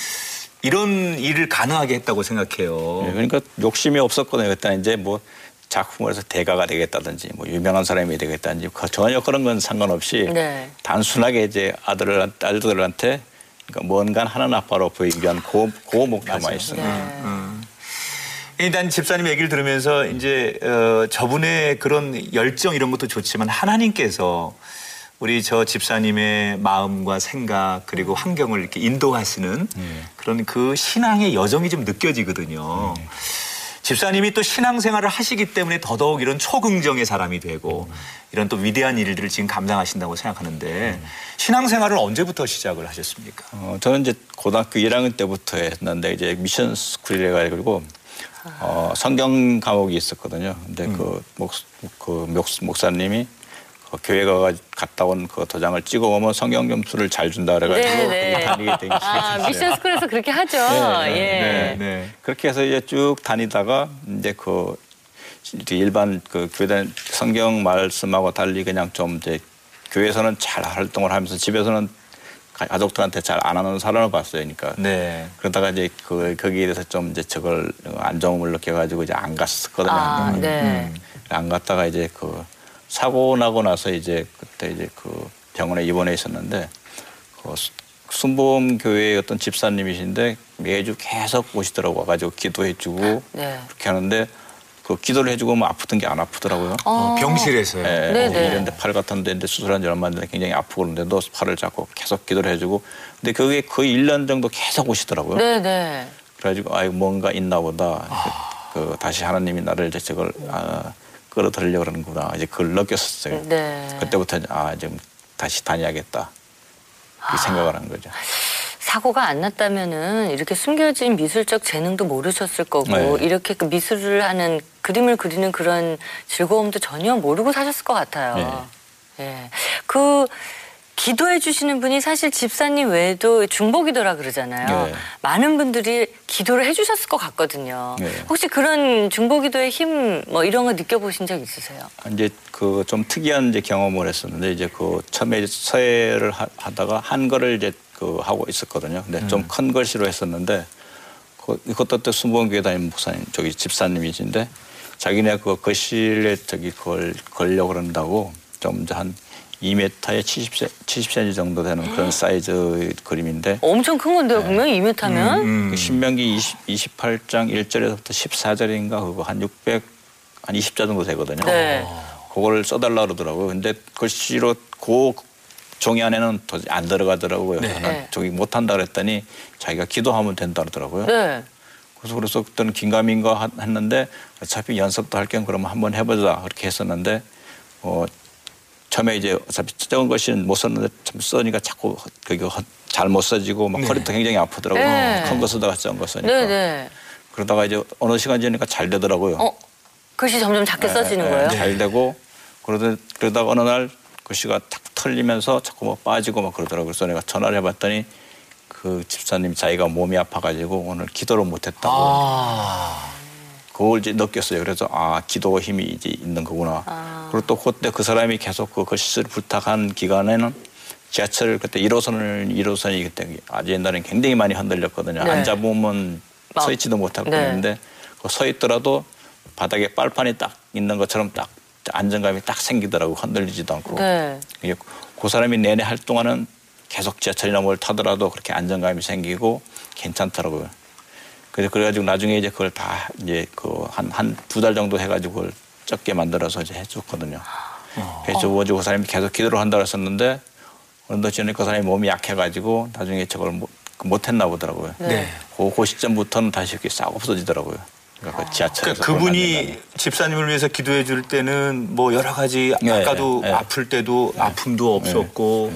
A: 이런 일을 가능하게 했다고 생각해요.
D: 예, 그러니까 욕심이 없었거든요. 그때 이제 뭐 작품을 해서 대가가 되겠다든지 뭐 유명한 사람이 되겠다든지 그 전혀 그런 건 상관없이
B: 네.
D: 단순하게 이제 아들을 딸들한테 그러니까 뭔가 하는 아빠로 보이기 위한 그, 그 목표만 있어요.
B: 네.
A: 일단 집사님 얘기를 들으면서 이제 어, 저분의 그런 열정 이런 것도 좋지만 하나님께서 우리 저 집사님의 마음과 생각 그리고 환경을 이렇게 인도하시는 그런 그 신앙의 여정이 좀 느껴지거든요. 집사님이 또 신앙생활을 하시기 때문에 더더욱 이런 초긍정의 사람이 되고 이런 또 위대한 일들을 지금 감당하신다고 생각하는데 신앙생활을 언제부터 시작을 하셨습니까?
D: 어, 저는 이제 고등학교 1학년 때부터 했는데 이제 미션 스쿨이래 가지고 어, 성경 과목이 있었거든요. 근데 그, 목, 그 목, 목사님이 그 교회 가 갔다 온 그 도장을 찍어 오면 성경 점수를 잘 준다 그래가지고
B: 네네.
D: 거기 다니게 되기
B: 아. 미션 스쿨에서 그렇게 하죠.
D: 네,
B: 예.
A: 네, 네.
D: 그렇게 해서 이제 쭉 다니다가 이제 그 일반 그 교회된 성경 말씀하고 달리 그냥 좀 이제 교회에서는 잘 활동을 하면서 집에서는 가- 가족들한테 잘 안 하는 사람을 봤어요. 그러니까
A: 네.
D: 그러다가 이제 그 거기에 대해서 좀 이제 저걸 안 좋음을 느껴가지고 이제 안 갔었거든요.
B: 아,
D: 음.
B: 네.
D: 안 갔다가 이제 그 사고 나고 나서 이제 그때 이제 그 병원에 입원해 있었는데 그 수- 순복음 교회의 어떤 집사님이신데 매주 계속 오시더라고 와가지고 기도해주고
B: 네.
D: 그렇게 하는데 그 기도를 해주고 뭐 아프던 게 안 아프더라고요.
A: 어, 병실에서요.
D: 예,
B: 네네.
D: 이런데 팔 같은 데인데 수술한 지 얼마 안 됐는데 굉장히 아프고 그러는데도 팔을 잡고 계속 기도를 해주고 근데 그게 거의 1년 정도 계속 오시더라고요.
B: 네네.
D: 그래가지고 아이 뭔가 있나 보다. 그, 그 다시 하나님이 나를 이제 저걸 아, 끌어들이려고 그러는구나. 이제 그걸 느꼈었어요.
B: 네.
D: 그때부터 이제 아, 좀 다시 다녀야겠다. 그 생각을 한 거죠.
B: 사고가 안 났다면은 이렇게 숨겨진 미술적 재능도 모르셨을 거고
D: 네.
B: 이렇게 그 미술을 하는 그림을 그리는 그런 즐거움도 전혀 모르고 사셨을 것 같아요. 예. 그 기도해 주시는 분이 사실 집사님 외에도 중보기도라 그러잖아요.
D: 네.
B: 많은 분들이 기도를 해 주셨을 것 같거든요.
D: 네.
B: 혹시 그런 중보기도의 힘 뭐 이런 거 느껴보신 적 있으세요?
D: 이제 그 좀 특이한 이제 경험을 했었는데 이제 그 처음에 서예를 하, 하다가 한글을 이제 그 하고 있었거든요. 근데 좀큰 글씨로 했었는데 그 이것도 또 순복음교회 다니는 목사님 저기 집사님이신데 자기네 그 글씨를 저기 걸 걸려 그런다고 좀 이제 한 2m에 70cm, 70cm 정도 되는 그런 사이즈 그림인데
B: 엄청 큰 건데요, 분명히 2m면?
A: 음.
D: 그 신명기 20, 28장 1절에서부터 14절인가 그거 한 600, 한 20자 정도 되거든요.
B: 네.
D: 그걸 써달라 그러더라고요. 근데 글씨로 그 종이 안에는 안 들어가더라고요.
A: 네.
B: 네.
D: 저기 못한다 그랬더니 자기가 기도하면 된다 그러더라고요.
B: 네.
D: 그래서 그래서 그때는 긴가민가 하- 했는데 어차피 연습도 할 겸 그러면 한번 해보자 그렇게 했었는데 어 처음에 이제 어차피 적은 것은 못 썼는데 참 써니까 자꾸 그게 허- 잘못 써지고 막
A: 네.
D: 허리도 굉장히 아프더라고요.
B: 네.
D: 큰거 쓰다가 적은 거 쓰니까.
B: 네, 네.
D: 그러다가 이제 어느 시간 지나니까 잘 되더라고요.
B: 어, 글씨 점점 작게 써지는
D: 예,
B: 거예요?
D: 예, 잘 되고 그러다 그러다가 어느 날 글씨가 탁 털리면서 자꾸 뭐 빠지고 막 그러더라고요. 그래서 내가 전화를 해봤더니 그 집사님 자기가 몸이 아파가지고 오늘 기도를 못했다고.
A: 아.
D: 그걸 이제 느꼈어요. 그래서 아 기도가 힘이 이제 있는 거구나.
B: 아.
D: 그리고 또 그때 그 사람이 계속 그 글씨를 부탁한 기간에는 지하철 그때 1호선을 1호선이 그때 아주 옛날엔 굉장히 많이 흔들렸거든요.
B: 네.
D: 앉아보면
B: 막-
D: 서 있지도 못하고
B: 네.
D: 그랬는데 그서 있더라도 바닥에 빨판이 딱 있는 것처럼 딱 안정감이 딱 생기더라고 흔들리지도 않고.
B: 네.
D: 이게 그 사람이 내내 할 동안은 계속 지하철이나 뭘 타더라도 그렇게 안정감이 생기고 괜찮더라고요. 그래서 그래가지고 나중에 이제 그걸 다 이제 그 한 한 두 달 정도 해가지고 그걸 적게 만들어서 이제 해줬거든요. 그래서 그 사람이 계속 기도를 한다고 했었는데 어느 날 지나니까 그 사람이 몸이 약해가지고 나중에 저걸 못, 못 했나 보더라고요.
A: 네.
D: 그, 그 시점부터는 다시 이렇게 싹 없어지더라고요. 그러니까 그 지하철에서
A: 그러니까 그분이 집사님을 위해서 기도해 줄 때는 뭐 여러 가지
D: 네,
A: 아까도
D: 네.
A: 아플 때도 아픔도 없었고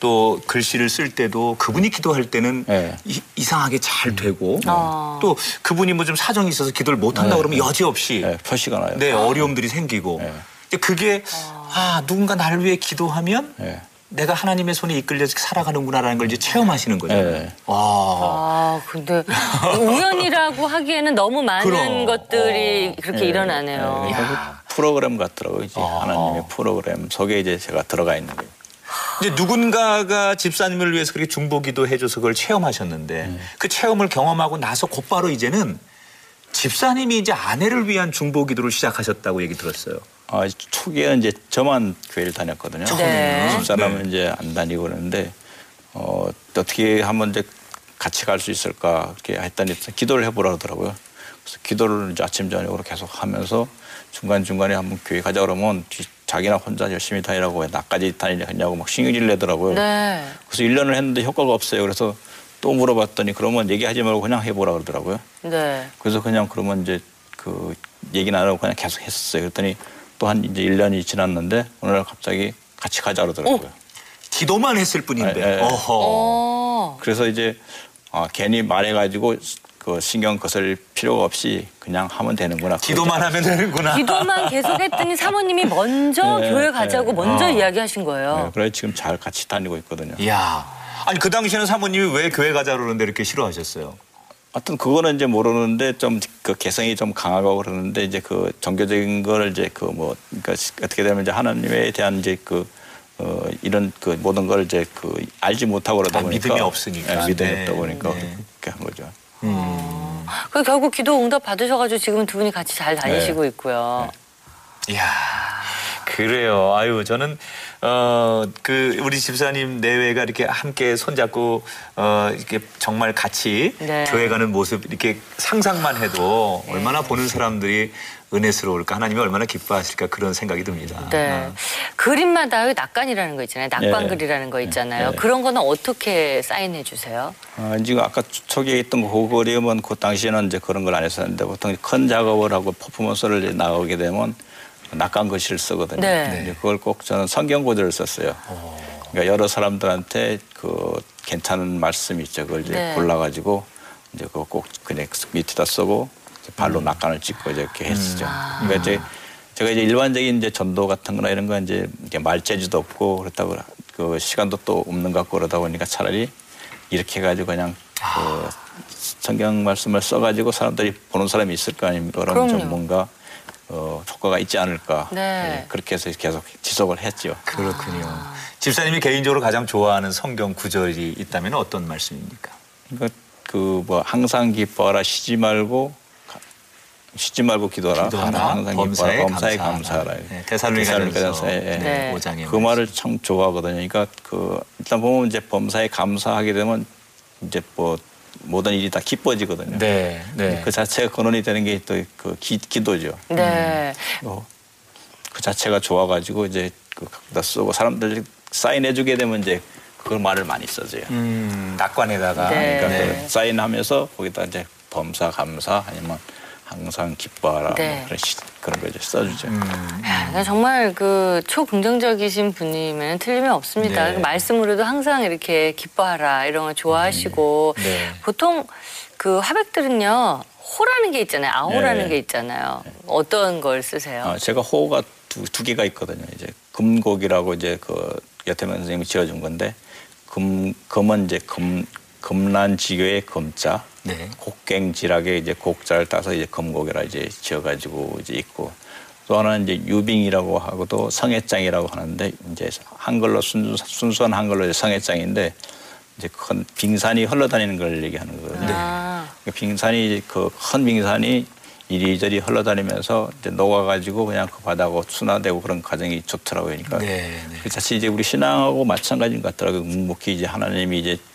A: 또 글씨를 쓸 때도 그분이 기도할 때는
D: 네.
A: 이, 상하게잘 되고
B: 아.
A: 또 그분이 뭐 좀 사정이 있어서 기도를 못 한다 그러면 여지없이
D: 네, 표시가 나요.
A: 네, 어려움들이 생기고
D: 네.
A: 근데 그게 아 누군가 나를 위해 기도하면
D: 네.
A: 내가 하나님의 손에 이끌려서 살아가는구나라는 걸 이제 체험하시는 거잖아요.
D: 네.
A: 아.
B: 아, 근데 우연이라고 하기에는 너무 많은
A: 그럼.
B: 것들이 그렇게 일어나네요.
D: 네, 프로그램 같더라고요. 이제
A: 아.
D: 하나님의 프로그램 속에 이제 제가 들어가 있는 거예요.
A: 이제 누군가가 집사님을 위해서 그렇게 중보기도 해줘서 그걸 체험하셨는데 그 체험을 경험하고 나서 곧바로 이제는 집사님이 이제 아내를 위한 중보 기도를 시작하셨다고 얘기 들었어요.
D: 아, 초기에는 이제 저만 교회를 다녔거든요.
B: 네.
D: 집사람은 이제 안 다니고 그러는데 어, 어떻게 하면 이제 같이 갈 수 있을까 이렇게 했더니 기도를 해보라 그러더라고요. 그래서 기도를 이제 아침 저녁으로 계속 하면서 중간 중간에 한번 교회 가자 그러면 뒤- 자기나 혼자 열심히 다니라고 왜 나까지 다니냐 했냐고 막 신경질 내더라고요.
B: 네.
D: 그래서 1년을 했는데 효과가 없어요. 그래서 또 물어봤더니 그러면 얘기하지 말고 그냥 해보라 그러더라고요.
B: 네.
D: 그래서 그냥 그러면 이제 그 얘기 안 하고 그냥 계속 했었어요. 그랬더니 또 한 이제 1년이 지났는데 어느 날 갑자기 같이 가자 그러더라고요.
A: 기도만 했을 뿐인데.
D: 네, 네.
A: 어허.
B: 어.
D: 그래서 이제 아, 괜히 말해가지고 그 신경 거슬 필요가 없이 그냥 하면 되는구나.
A: 기도만 하면 되는구나.
B: 기도만 계속했더니 사모님이 먼저
D: 네,
B: 교회 가자고
D: 네.
B: 먼저
A: 어.
B: 이야기하신
D: 네,
B: 거예요.
D: 그래 지금 잘 같이 다니고 있거든요.
A: 이야. 아니 그 당시에는 사모님이 왜 교회 가자 그러는데 이렇게 싫어하셨어요?
D: 하여튼 그거는 이제 모르는데 좀 그 개성이 좀 강하고 그러는데 이제 그 종교적인 거를 이제 그 뭐 그러니까 어떻게 되면 이제 하나님에 대한 이제 그 어, 이런 그 모든 걸 이제 그 알지 못하고 그러다
A: 아,
D: 보니까
A: 믿음이 없으니까.
D: 네, 믿음이
A: 네,
D: 없다 보니까
A: 네.
D: 그렇게 한 거죠.
B: 그 결국 기도 응답 받으셔가지고 지금 두 분이 같이 잘 다니시고
D: 네.
B: 있고요.
A: 이야. 그래요. 아유, 저는, 어, 그, 우리 집사님 내외가 이렇게 함께 손잡고, 어, 이렇게 정말 같이
B: 네.
A: 교회 가는 모습 이렇게 상상만 해도 얼마나 보는 사람들이 은혜스러울까, 하나님이 얼마나 기뻐하실까 그런 생각이 듭니다.
B: 네. 그림마다 낙관이라는 거 있잖아요. 낙관글이라는 거 있잖아요.
D: 네.
B: 그런 거는 어떻게 사인해 주세요?
D: 아, 지금 아까 초기에 있던 그 그림은 그 당시에는 이제 그런 걸 안 했었는데 보통 큰 작업을 하고 퍼포먼스를 이제 나오게 되면 낙관 글씨를 쓰거든요.
B: 네.
D: 그걸 꼭 저는 성경 구절을 썼어요. 그러니까 여러 사람들한테 그 괜찮은 말씀이 있죠. 그걸 이제
B: 네.
D: 골라가지고 이제 그거 꼭 그냥 밑에다 쓰고 이제 발로 낙관을 찍고 이렇게 했었죠. 그러니까 이제 제가 이제 일반적인 이제 전도 같은 거나 이런 건 이제 말재주도 없고 그렇다고 그 시간도 또 없는 것 같고 그러다 보니까 차라리 이렇게 해가지고 그냥 그 성경 말씀을 써가지고 사람들이 보는 사람이 있을 거 아닙니까?
B: 그럼요.
D: 좀 뭔가 어, 효과가 있지 않을까.
B: 네.
D: 예, 그렇게 해서 계속 지속을 했죠.
A: 그렇군요. 집사님이 개인적으로 가장 좋아하는 성경 구절이 있다면 어떤 말씀입니까?
D: 그러니까 그뭐 항상 기뻐하라 쉬지 말고 가- 쉬지 말고 기도하라.
A: 기도하라,
D: 항상
A: 범사에
D: 기뻐하라. 범사에
A: 감사하라.
D: 감사하라.
A: 네, 데살로니가전서
D: 데살로니가전서, 예, 예.
B: 네.
A: 5장의
D: 그 말을 참 좋아하거든요. 그러니까 그 일단 보면 이제 범사에 감사하게 되면 이제 뭐 모든 일이 다 기뻐지거든요.
A: 네, 네.
D: 그 자체가 근원이 되는 게 또 그 기도죠.
B: 네.
D: 어, 그 자체가 좋아가지고 이제 그 갖다 쓰고 사람들 사인해주게 되면 이제 그 말을 많이 써줘요.
A: 음, 낙관에다가
B: 네.
D: 그러니까
A: 네.
D: 그 사인하면서 거기다 이제 범사 감사 아니면 항상 기뻐하라
B: 네.
D: 뭐 그런 시, 그런 거 이제 써주죠.
A: 음,
B: 아, 정말 그 초긍정적이신 분이면 틀림이 없습니다.
A: 네.
B: 그 말씀으로도 항상 이렇게 기뻐하라 이런 거 좋아하시고
A: 네.
B: 보통 그 화백들은요 호라는 게 있잖아요. 아호라는
D: 네.
B: 게 있잖아요. 어떤 걸 쓰세요?
D: 아, 제가 호가 두, 두 개가 있거든요. 이제 금곡이라고 이제 그 여태면 선생님이 지어준 건데 금 금은 이제 금 금란지교의 금자,
A: 네.
D: 곡갱지락에 이제 곡자를 따서 이제 금곡이라 이제 지어가지고 이제 있고 또 하나는 이제 유빙이라고 하고도 성애장이라고 하는데 이제 한글로 순수, 순수한 한글로 이제 성애장인데 이제 큰 빙산이 흘러다니는 걸 얘기하는 거거든요.
B: 아,
D: 그 빙산이 그큰 빙산이 이리저리 흘러다니면서 이제 녹아가지고 그냥 그 바다하고 순화되고 그런 과정이 좋더라고요. 그러니까
A: 네, 네.
D: 그 자체 이제 우리 신앙하고 마찬가지인 것 같더라고요. 묵묵히 이제 하나님이 이제 다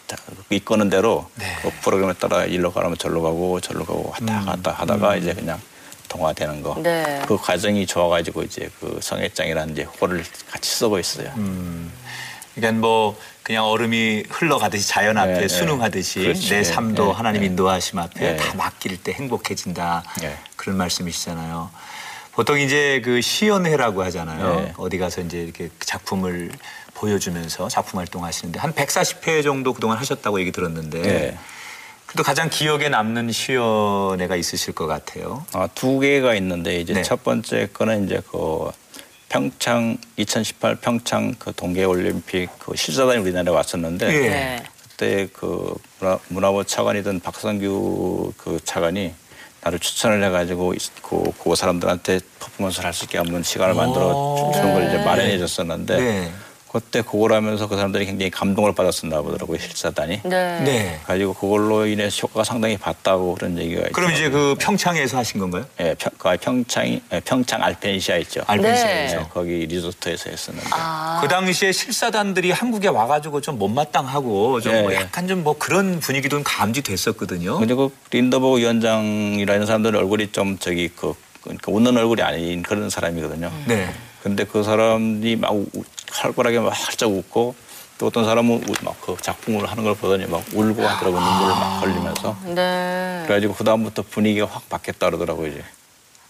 D: 이끄는 대로
A: 네.
D: 그 프로그램에 따라 일로 가면 절로 가고 절로 가고 왔다 갔다 하다가 이제 그냥 동화되는 거.
B: 네.
D: 그 과정이 좋아가지고 이제 그 성애장이라는 이제 호를 같이 쓰고 있어요.
A: 음. 그러니까 뭐 그냥 얼음이 흘러가듯이 자연 앞에
D: 네, 네.
A: 순응하듯이
D: 그렇지.
A: 내 삶도
D: 네,
A: 하나님
D: 네.
A: 인도하심 앞에
D: 네.
A: 다 맡길 때 행복해진다
D: 네.
A: 그런 말씀이시잖아요. 보통 이제 그 시연회라고 하잖아요.
D: 네.
A: 어디 가서 이제 이렇게 작품을 보여주면서 작품 활동하시는데 한 140회 정도 그동안 하셨다고 얘기 들었는데
D: 네.
A: 그래도 가장 기억에 남는 시연회가 있으실 것 같아요.
D: 아, 두 개가 있는데 이제
A: 네.
D: 첫 번째 거는 이제 그 평창 2018 평창 그 동계 올림픽 그 실사단이 우리나라에 왔었는데
A: 예.
B: 네.
D: 그때 그 문화, 문화 부 차관이던 박성규 그 차관이 나를 추천을 해가지고 그, 그 사람들한테 퍼포먼스를 할 수 있게 한번 시간을 만들어 주는 걸 이제 마련해 줬었는데
A: 네.
D: 그때 그걸 하면서 그 사람들이 굉장히 감동을 받았었나 보더라고요 실사단이.
B: 네.
A: 네.
D: 가지고 그걸로 인해 효과가 상당히 봤다고 그런 얘기가
A: 그럼 이제
D: 있더라고요.
A: 그 평창에서 하신 건가요?
D: 예, 평, 그 평창이 예, 평창 알펜시아 있죠.
A: 알펜시아에서.
B: 네.
D: 예, 거기 리조트에서 했었는데.
B: 아,
A: 그 당시에 실사단들이 한국에 와가지고 좀 못마땅하고 좀
D: 예,
A: 뭐
D: 예.
A: 약간 좀 뭐 그런 분위기도 감지됐었거든요.
D: 근데 그 린더버그 위원장이라는 사람들은 얼굴이 좀 저기 그 그러니까 웃는 얼굴이 아닌 그런 사람이거든요.
A: 네.
D: 근데 그 사람이 막 우- 활발하게 막 활짝 웃고 또 어떤 사람은 막그 작품을 하는 걸 보더니 막 울고 하더라고 눈물을 막 흘리면서
B: 네.
D: 그래가지고 그 다음부터 분위기가 확 바뀌었다 그러더라고요 이제.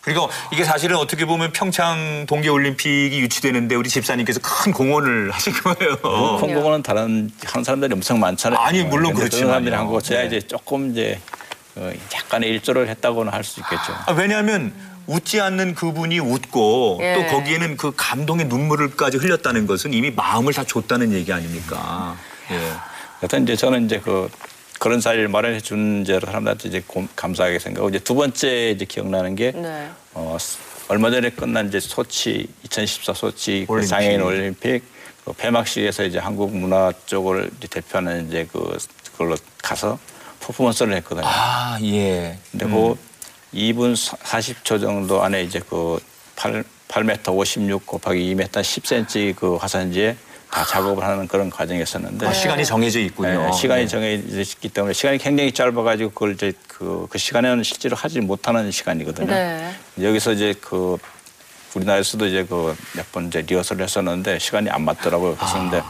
A: 그리고 이게 사실은 어떻게 보면 평창 동계올림픽이 유치되는데 우리 집사님께서 큰 공헌을 하신 거예요.
D: 콩고는 다른 하는 사람들이 엄청 많잖아요.
A: 아니, 물론.
D: 그런 사람들이 한 거고 제가
A: 네.
D: 이제 조금 이제 어, 약간의 일조를 했다고는 할 수 있겠죠.
A: 아, 왜냐하면 웃지 않는 그분이 웃고
B: 예.
A: 또 거기에는 그 감동의 눈물을까지 흘렸다는 것은 이미 마음을 다 줬다는 얘기 아닙니까? 예.
D: 여튼 이제 저는 이제 그 그런 사례를 마련해 준 죄로 사람들한테 이제 고- 감사하게 생각하고 이제 두 번째 이제 기억나는 게
B: 네.
D: 어, 스- 얼마 전에 끝난 이제 소치 2014 소치 그
A: 올림픽.
D: 장애인 올림픽 그 폐막식에서 이제 한국 문화 쪽을 이제 대표하는 이제 그 그걸로 가서 퍼포먼스를 했거든요.
A: 아, 예.
D: 근데 그 2분 40초 정도 안에 이제 그 8, 8m 56 곱하기 2m 10cm 그 화산지에 다 작업을 하는 그런 과정이었었는데
A: 아, 시간이 정해져 있군요.
D: 네, 시간이
A: 네.
D: 정해져 있기 때문에 시간이 굉장히 짧아가지고 그걸 이제 그, 그 시간에는 실제로 하지 못하는 시간이거든요.
B: 네.
D: 여기서 이제 그 우리나라에서도 이제 그 몇 번 이제 리허설을 했었는데 시간이 안 맞더라고요. 그랬었는데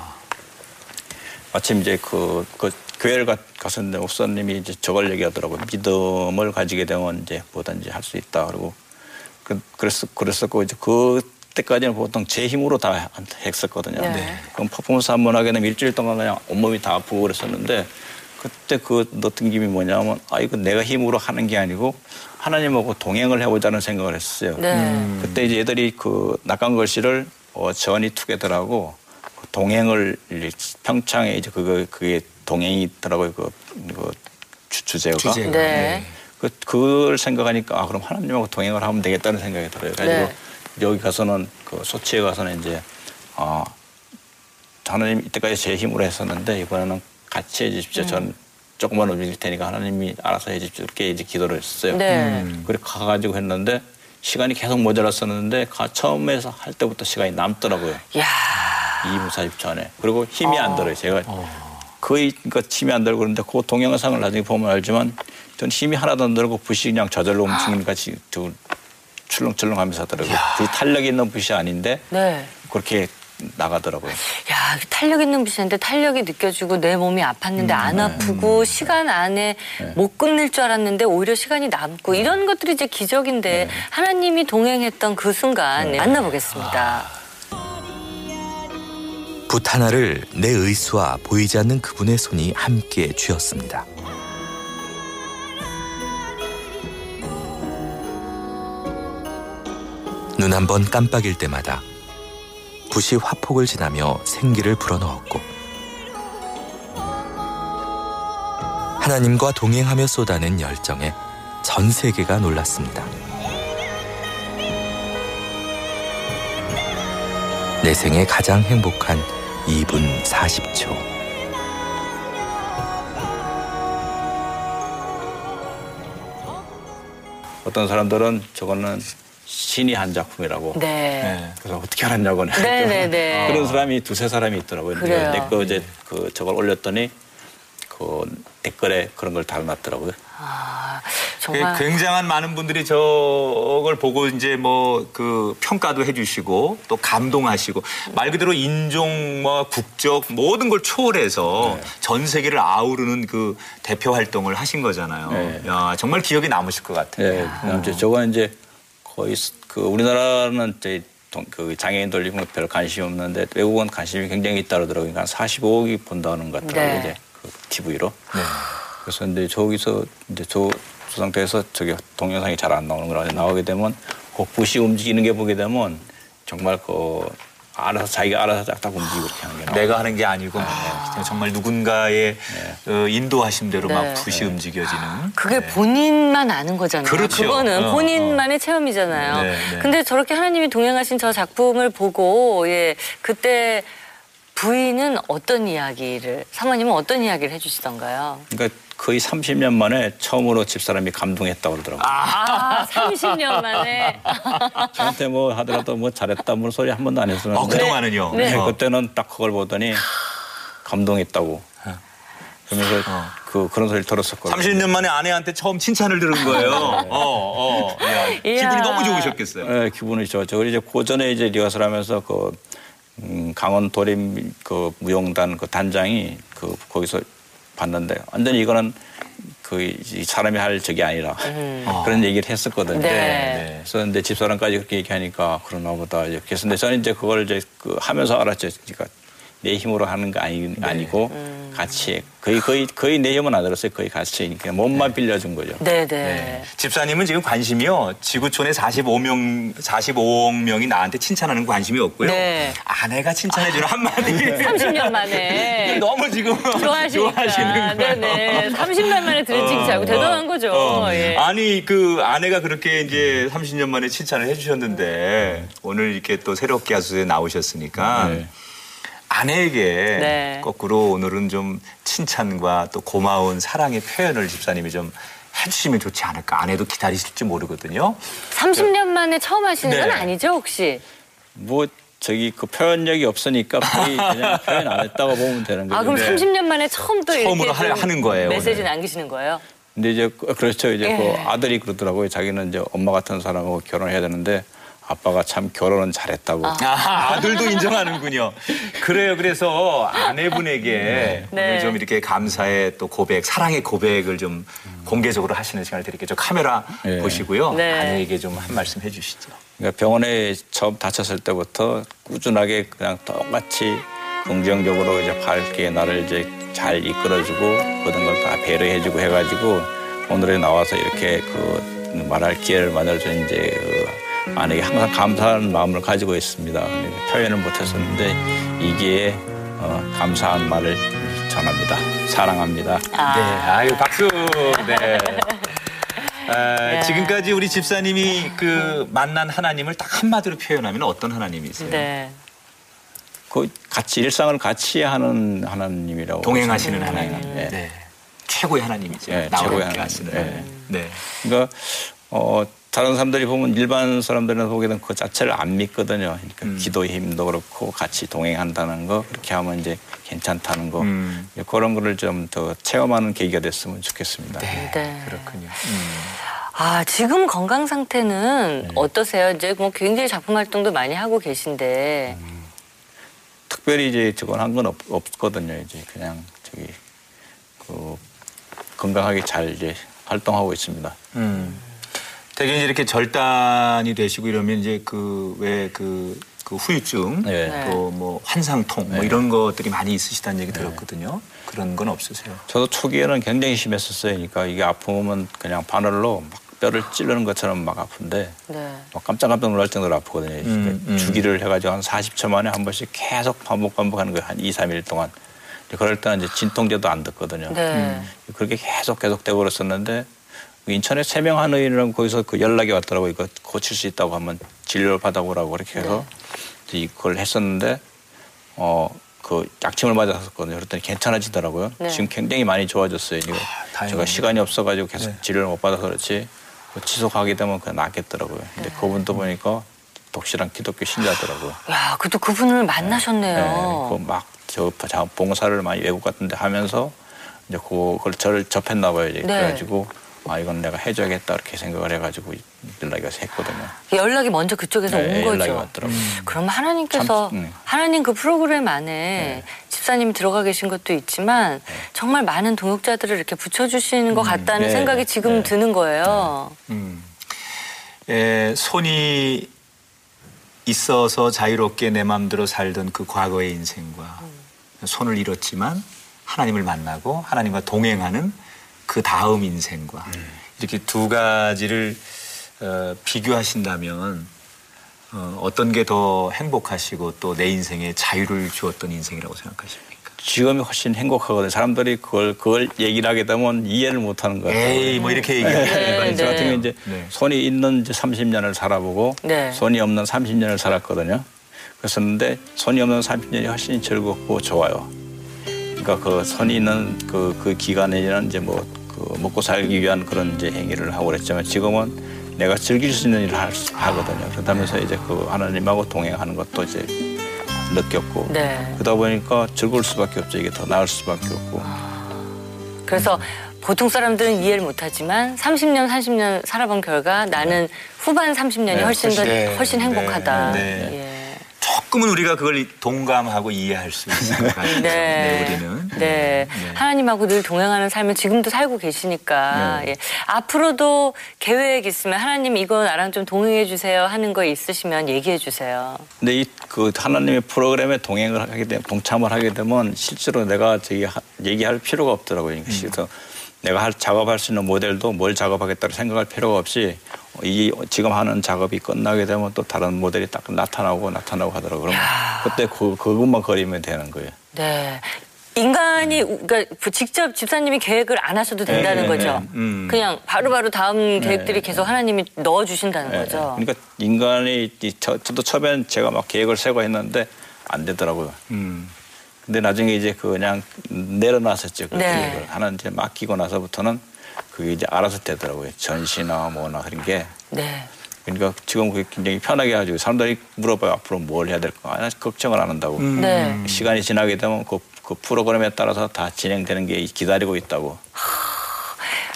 D: 마침 이제 그, 그 교회를 가, 갔었는데 목사님이 이제 저걸 얘기하더라고요. 믿음을 가지게 되면 이제 뭐든지 할 수 있다. 그리고 그, 그랬었, 그랬었고 이제 그때까지는 보통 제 힘으로 다 했었거든요.
B: 네.
D: 그럼 퍼포먼스 한 번 하게 되면 일주일 동안 그냥 온몸이 다 아프고 그랬었는데 그때 그 넣었던 김이 뭐냐면 아 이거 내가 힘으로 하는 게 아니고 하나님하고 동행을 해보자는 생각을 했어요.
B: 네.
A: 음.
D: 그때 이제 애들이 그 낙관글씨를 어, 전이 투게더라고 그 동행을 평창에 이제 그거 그게 동행이 있더라고요. 그, 그 주, 주제가.
A: 주제가.
B: 네.
D: 그 그걸 생각하니까 아 그럼 하나님하고 동행을 하면 되겠다는 생각이 들어요. 그래서
B: 네.
D: 여기 가서는 그 소치에 가서는 이제 아 하나님 이때까지 제 힘으로 했었는데 이번에는 같이 해주십시오.
B: 음.
D: 전 조금만 움직일 테니까 하나님이 알아서 해주십시오. 이렇게 이제 기도를 했어요.
B: 네.
D: 그래 가가지고 했는데 시간이 계속 모자랐었는데 가 처음에서 할 때부터 시간이 남더라고요.
B: 야
D: 2분 40초 안에. 그리고 힘이 안 들어요. 제가 거의 그러니까 힘이 안 들고 그런데 그 동영상을 나중에 보면 알지만 전 힘이 하나도 안 들고 붓이 그냥 저절로 움직이는 같이 두 출렁출렁 하면서 하더라고요. 그 탄력이 있는 붓이 아닌데
B: 네.
D: 그렇게 나가더라고요.
B: 야, 탄력 있는 붓인데 탄력이 느껴지고 내 몸이 아팠는데 안 아프고 시간 안에 못 끝낼 줄 알았는데 오히려 시간이 남고 이런 것들이 이제 기적인데 하나님이 동행했던 그 순간 만나보겠습니다.
E: 붓 하나를 내 의수와 보이지 않는 그분의 손이 함께 쥐었습니다. 눈 한 번 깜빡일 때마다 붓이 화폭을 지나며 생기를 불어넣었고 하나님과 동행하며 쏟아낸 열정에 전 세계가 놀랐습니다. 내 생에 가장 행복한 2분 40초.
D: 어떤 사람들은 저거는 신이 한 작품이라고.
B: 네.
D: 그래서 어떻게 알았냐고.
B: 네, 네, 네.
D: 그런 사람이 두세 사람이 있더라고요.
B: 그래요.
D: 그 이제 그 저걸 올렸더니 그 댓글에 그런 걸 달아놨더라고요.
B: 아,
A: 그
B: 정말.
A: 굉장한 많은 분들이 저걸 보고 이제 뭐 그 평가도 해주시고 또 감동하시고 말 그대로 인종 뭐 국적 모든 걸 초월해서 전 세계를 아우르는 그 대표 활동을 하신 거잖아요.
D: 네.
A: 야 정말 기억에 남으실 것 같아요.
D: 예, 그다음 이제 저거는 이제 거의 스- 그 우리나라는 이제 동- 그 장애인 돌리는 거별 관심이 없는데 외국은 관심이 굉장히 있다 그러더라고요. 그러니까 45억이 본다는 것 같더라고요.
B: 네.
D: 이제 그 TV로. 그래서 근데 저기서 이제 저, 저 상태에서 저기 동영상이 잘 안 나오는 거라 나오게 되면 그 붓이 움직이는 게 보게 되면 정말 그 알아서 자기가 알아서 딱딱 움직이고 이렇게 하는 게 나와요.
A: 내가 하는 게 아니고 그냥 정말 누군가의 어, 인도하심대로 막
B: 네.
A: 붓이 움직여지는.
B: 그게 본인만 아는 거잖아요.
A: 그렇죠.
B: 거는
A: 어,
B: 본인만의 체험이잖아요.
A: 네, 네.
B: 근데 저렇게 하나님이 동행하신 저 작품을 보고 예 그때 부인은 어떤 이야기를 사모님은 어떤 이야기를 해주시던가요?
D: 그러니까 거의 30년 만에 처음으로 집사람이 감동했다고 그러더라고요.
B: 아 30년 만에
D: 저한테 뭐 하더라도 뭐 잘했다 뭐 소리 한 번도 안 했었는데
A: 어, 그동안은요.
B: 네.
A: 어.
D: 그때는 딱 그걸 보더니 감동했다고 그러면서
A: 어.
D: 그 그런 소리를 들었었거든요.
A: 30년 만에 아내한테 처음 칭찬을 들은 거예요. 어, 어. 야, 기분이. 너무 좋으셨겠어요.
D: 네, 기분이 좋았죠. 그리고 이제 고전에 이제 리허설 하면서 그 음, 강원 도림 그 무용단 그 단장이 그 거기서 봤는데 완전히 이거는 그이 사람이 할 적이 아니라 그런 얘기를 했었거든요.
B: 네.
D: 그래서 근데 집사람까지 그렇게 얘기하니까 그러나 보다 그래서 근데 저는 이제 그걸 이제 그 하면서 알았죠. 그러니까 내 힘으로 하는 거 아니, 아니고 같이 거의 거의 거의 내 힘은 안 들었어요. 거의 같이 그냥 몸만 빌려준 거죠.
B: 네네
A: 네. 집사님은 지금 관심이요. 지구촌에 45명, 45억 명이 나한테 칭찬하는 관심이 없고요.
B: 네.
A: 아내가 칭찬해주는 한마디.
B: 30년 만에
A: 너무 지금
B: 좋아하시니까
A: 거예요.
B: 네네 30년 만에 들은 칭찬이고 대단한 거죠.
A: 어.
B: 예.
A: 아니 그 아내가 그렇게 이제 30년 만에 칭찬을 해주셨는데 오늘 이렇게 또 새롭게 하수에 나오셨으니까
D: 네.
A: 아내에게
B: 네.
A: 거꾸로 오늘은 좀 칭찬과 또 고마운 사랑의 표현을 집사님이 좀 해주시면 좋지 않을까. 아내도 기다리실지 모르거든요.
B: 30년 만에 처음 하시는 건
A: 네.
B: 아니죠 혹시?
D: 뭐 저기 그 표현력이 없으니까 거의 그냥 표현 안 했다고 보면 되는 거죠.
B: 아 그럼
A: 네.
B: 30년 만에 처음 또
A: 처음으로
B: 이렇게
A: 하-
B: 좀
A: 하는 거예요,
B: 메시지
A: 오늘.
B: 남기시는 거예요?
D: 근데 이제 그- 그렇죠. 이제
B: 예.
D: 그 아들이 그러더라고요. 자기는 이제 엄마 같은 사람하고 결혼해야 되는데 아빠가 참 결혼은 잘했다고.
A: 아, 아들도 인정하는군요. 그래요. 그래서 아내분에게
B: 네.
A: 오늘 좀 이렇게 감사의 또 고백, 사랑의 고백을 좀 공개적으로 하시는 시간을 드릴게요. 저 카메라
D: 네.
A: 보시고요.
B: 네.
A: 아내에게 좀 한 말씀 해주시죠.
D: 그러니까 병원에 처음 다쳤을 때부터 꾸준하게 그냥 똑같이 긍정적으로 이제 밝게 나를 이제 잘 이끌어주고 모든 걸 다 배려해주고 해가지고 오늘에 나와서 이렇게 그 말할 기회를 만들어준 이제 그 아내에게 항상 감사하는 마음을 가지고 있습니다. 근데 표현을 못했었는데 이게 어, 감사한 말을 전합니다. 사랑합니다.
A: 네, 아유 박수. 네. 아, 지금까지 우리 집사님이 그 만난 하나님을 딱 한마디로 표현하면 어떤 하나님이세요?
B: 네.
D: 그 같이 일상을 같이 하는 하나님이라고
A: 동행하시는. 하나님.
D: 네.
A: 네. 최고의 하나님이죠.
D: 네,
A: 나와
D: 최고의
A: 함께
D: 하나님.
A: 하시는
D: 네.
A: 네.
D: 그러니까 어, 다른 사람들이 보면 일반 사람들은 보기에는 그 자체를 안 믿거든요. 그러니까
A: 음.
D: 기도의 힘도 그렇고 같이 동행한다는 거 그렇게 하면 이제 괜찮다는 거
A: 음.
D: 그런 거를 좀 더 체험하는 계기가 됐으면 좋겠습니다.
A: 네.
B: 네.
A: 그렇군요. 음.
B: 아, 지금 건강 상태는 어떠세요? 이제 뭐 굉장히 작품 활동도 많이 하고 계신데.
D: 특별히 이제 저건 한 건 없거든요. 이제 그냥 저기 그 건강하게 잘 이제 활동하고 있습니다.
A: 음. 되게 이제 이렇게 절단이 되시고 이러면 이제 그 왜그그 후유증
D: 네.
B: 네.
A: 또뭐 환상통 뭐
D: 네.
A: 이런 것들이 많이 있으시다는 얘기 들었거든요. 그런 건 없으세요?
D: 저도 초기에는 굉장히 심했었어요. 그러니까 이게 아프면 그냥 바늘로 막 뼈를 찌르는 것처럼 막 아픈데
B: 네.
D: 막 깜짝깜짝 놀랄 정도로 아프거든요.
A: 음,
D: 그러니까
A: 음.
D: 주기를 해가지고 한 40초 만에 한 번씩 계속 반복 반복하는 거예요. 한 2, 3일 동안. 그럴 때는 이제 진통제도 안 듣거든요.
B: 네.
A: 음.
D: 그렇게 계속 계속 되고 그랬었는데 인천에 세명 한 의원이라고 거기서 그 연락이 왔더라고요. 이거 고칠 수 있다고 하면 진료를 받아보라고 그렇게 해서 이제 이걸 했었는데 어 그 약침을 맞았었거든요. 그랬더니 괜찮아지더라고요.
B: 네.
D: 지금 굉장히 많이 좋아졌어요. 이거
A: 다행이네요.
D: 제가 시간이 없어가지고 계속
A: 네.
D: 진료를 못 받아서 그렇지 그 지속하게 되면 그냥 낫겠더라고요. 근데 그분도 보니까 독실한 기독교 신자더라고요.
B: 야, 그래도 그분을 만나셨네요.
D: 그막저 봉사를 많이 외국 같은데 하면서 이제 그걸 저를 접했나 봐요. 이제
B: 네.
D: 그래가지고 아 이건 내가 해줘야겠다 이렇게 생각을 해가지고 연락이 와서 했거든요.
B: 연락이 먼저 그쪽에서
D: 네,
B: 온
D: 연락이
B: 거죠.
D: 왔더라고요.
B: 그럼 하나님께서
D: 참, 음.
B: 하나님 그 프로그램 안에
D: 네.
B: 집사님이 들어가 계신 것도 있지만 정말 많은 동역자들을 이렇게 붙여주시는 것 같다는
D: 네,
B: 생각이 지금
D: 네.
B: 드는 거예요.
A: 음. 에, 손이 있어서 자유롭게 내 마음대로 살던 그 과거의 인생과 손을 잃었지만 하나님을 만나고 하나님과 동행하는 그 다음 인생과 이렇게 두 가지를 어, 비교하신다면 어, 어떤 게 더 행복하시고 또 내 인생에 자유를 주었던 인생이라고 생각하십니까?
D: 지금이 훨씬 행복하거든요. 사람들이 그걸 그걸 얘기를 하게 되면 이해를 못 하는 것 같아요.
A: 에이 뭐 이렇게 얘기해요.
B: 네,
D: 저 같은
B: 네.
D: 경우 이제
A: 네.
D: 손이 있는 이제 30년을 살아보고
B: 네.
D: 손이 없는 30년을 살았거든요. 그랬었는데 손이 없는 30년이 훨씬 즐겁고 좋아요. 그러니까 그 손이 있는 그, 그 기간에는 이제 뭐 그 먹고 살기 위한 그런 이제 행위를 하고 그랬지만 지금은 내가 즐길 수 있는 일을 할 수- 하거든요. 그러다면서 이제 그 하나님하고 동행하는 것도 이제 느꼈고
B: 네.
D: 그러다 보니까 즐거울 수밖에 없죠. 이게 더 나을 수밖에 없고.
B: 그래서 보통 사람들은 이해를 못하지만 30년, 30년 살아본 결과 나는 후반 30년이
D: 네,
B: 훨씬 더
A: 네,
B: 훨씬 행복하다.
A: 네,
B: 예.
A: 조금은 우리가 그걸 동감하고 이해할 수 있을 것 같아요.
B: 네.
A: 우리는.
B: 네. 하나님하고 늘 동행하는 삶을 지금도 살고 계시니까
A: 네.
B: 예. 앞으로도 계획 있으면 하나님 이거 나랑 좀 동행해 주세요 하는 거 있으시면 얘기해 주세요.
D: 근데 이 그 하나님의 프로그램에 동행을 하게 되면 동참을 하게 되면 실제로 내가 저기 하- 얘기할 필요가 없더라고요. 그러니까 그래서 내가 할 작업할 수 있는 모델도 뭘 작업하겠다고 생각할 필요가 없이 이 지금 하는 작업이 끝나게 되면 또 다른 모델이 딱 나타나고 나타나고 하더라고요. 그럼 그때 그 그것만 그리면 되는 거예요.
B: 네. 인간이 그러니까 직접 집사님이 계획을 안 하셔도 된다는
D: 네,
B: 거죠.
A: 네. 음.
B: 그냥 바로바로 다음 계획들이 계속 하나님이 넣어 주신다는
D: 예,
B: 거죠.
D: 그러니까 인간이 이 저, 저도 처음엔 제가 막 계획을 세고 했는데 안 되더라고요.
A: 음.
D: 근데 나중에 이제 그 그냥 내려놨었죠. 그
B: 네.
D: 계획을. 하나 이제 맡기고 나서부터는 그게 이제 알아서 되더라고요. 전시나 뭐나 그런 게.
B: 네.
D: 그러니까 지금 그게 굉장히 편하게 해가지고 사람들이 물어봐요. 앞으로 뭘 해야 될까? 아니, 걱정을 안 한다고.
A: 음.
B: 네.
D: 시간이 지나게 되면 그, 그 프로그램에 따라서 다 진행되는 게 기다리고 있다고.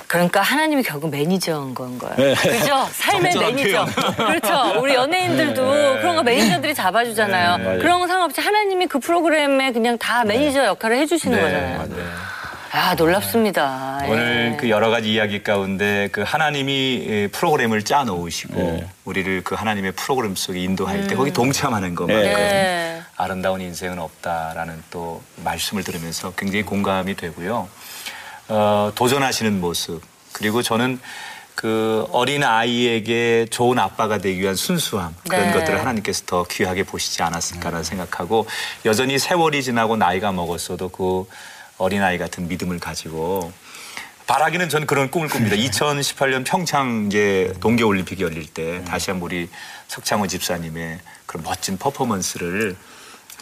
B: 그러니까 하나님이 결국 매니저인 건 거예요.
D: 네.
B: 그죠? 삶의 매니저. 그렇죠. 우리 연예인들도 그런 거 매니저들이 잡아주잖아요.
D: 네, 맞아요.
B: 그런 거 상관없이 하나님이 그 프로그램에 그냥 다 매니저 역할을 해주시는
A: 네,
B: 거잖아요.
A: 네.
B: 아, 놀랍습니다.
A: 오늘
B: 예.
A: 그 여러 가지 이야기 가운데 그 하나님이 예, 프로그램을 짜 놓으시고
D: 네.
A: 우리를 그 하나님의 프로그램 속에 인도할 때 거기 동참하는 것만큼
B: 네.
A: 아름다운 인생은 없다라는 또 말씀을 들으면서 굉장히 공감이 되고요. 어, 도전하시는 모습 그리고 저는 그 어린 아이에게 좋은 아빠가 되기 위한 순수함 그런
B: 네.
A: 것들을 하나님께서 더 귀하게 보시지 않았을까라는 생각하고 여전히 세월이 지나고 나이가 먹었어도 그 어린 아이 같은 믿음을 가지고 바라기는 전 그런 꿈을 꿉니다. 2018년 평창 이제 동계 올림픽이 열릴 때 다시 한번 우리 석창호 집사님의 그런 멋진 퍼포먼스를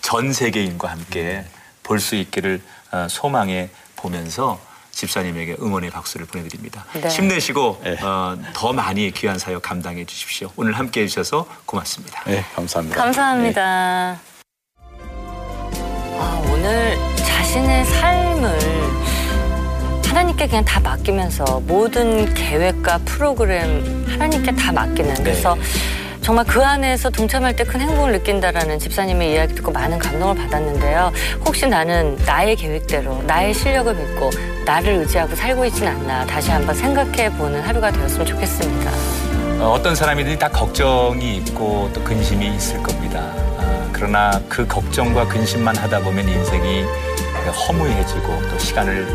A: 전 세계인과 함께 볼 수 있기를 어, 소망해 보면서 집사님에게 응원의 박수를 보내드립니다.
B: 네.
A: 힘내시고
D: 네.
A: 어, 더 많이 귀한 사역 감당해 주십시오. 오늘 함께 해주셔서 고맙습니다.
D: 네, 감사합니다.
B: 감사합니다. 아, 오늘 자신의 삶 을 하나님께 그냥 다 맡기면서 모든 계획과 프로그램 하나님께 다 맡기는 그래서 정말 그 안에서 동참할 때 큰 행복을 느낀다라는 집사님의 이야기 듣고 많은 감동을 받았는데요. 혹시 나는 나의 계획대로 나의 실력을 믿고 나를 의지하고 살고 있진 않나 다시 한번 생각해 보는 하루가 되었으면 좋겠습니다.
A: 어, 어떤 사람이든지 다 걱정이 있고 또 근심이 있을 겁니다. 아, 그러나 그 걱정과 근심만 하다 보면 인생이 허무해지고 또 시간을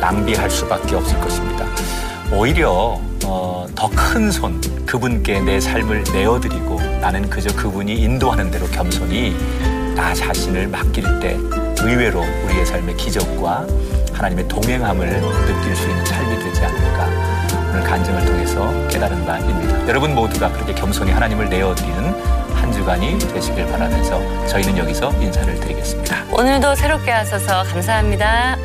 A: 낭비할 수밖에 없을 것입니다. 오히려 어, 더 큰 손 그분께 내 삶을 내어드리고 나는 그저 그분이 인도하는 대로 겸손히 나 자신을 맡길 때 의외로 우리의 삶의 기적과 하나님의 동행함을 느낄 수 있는 삶이 되지 않을까 오늘 간증을 통해서 깨달은 바입니다. 여러분 모두가 그렇게 겸손히 하나님을 내어드리는 한 주간이 되시길 바라면서 저희는 여기서 인사를 드리겠습니다.
B: 오늘도 새롭게 하셔서 감사합니다.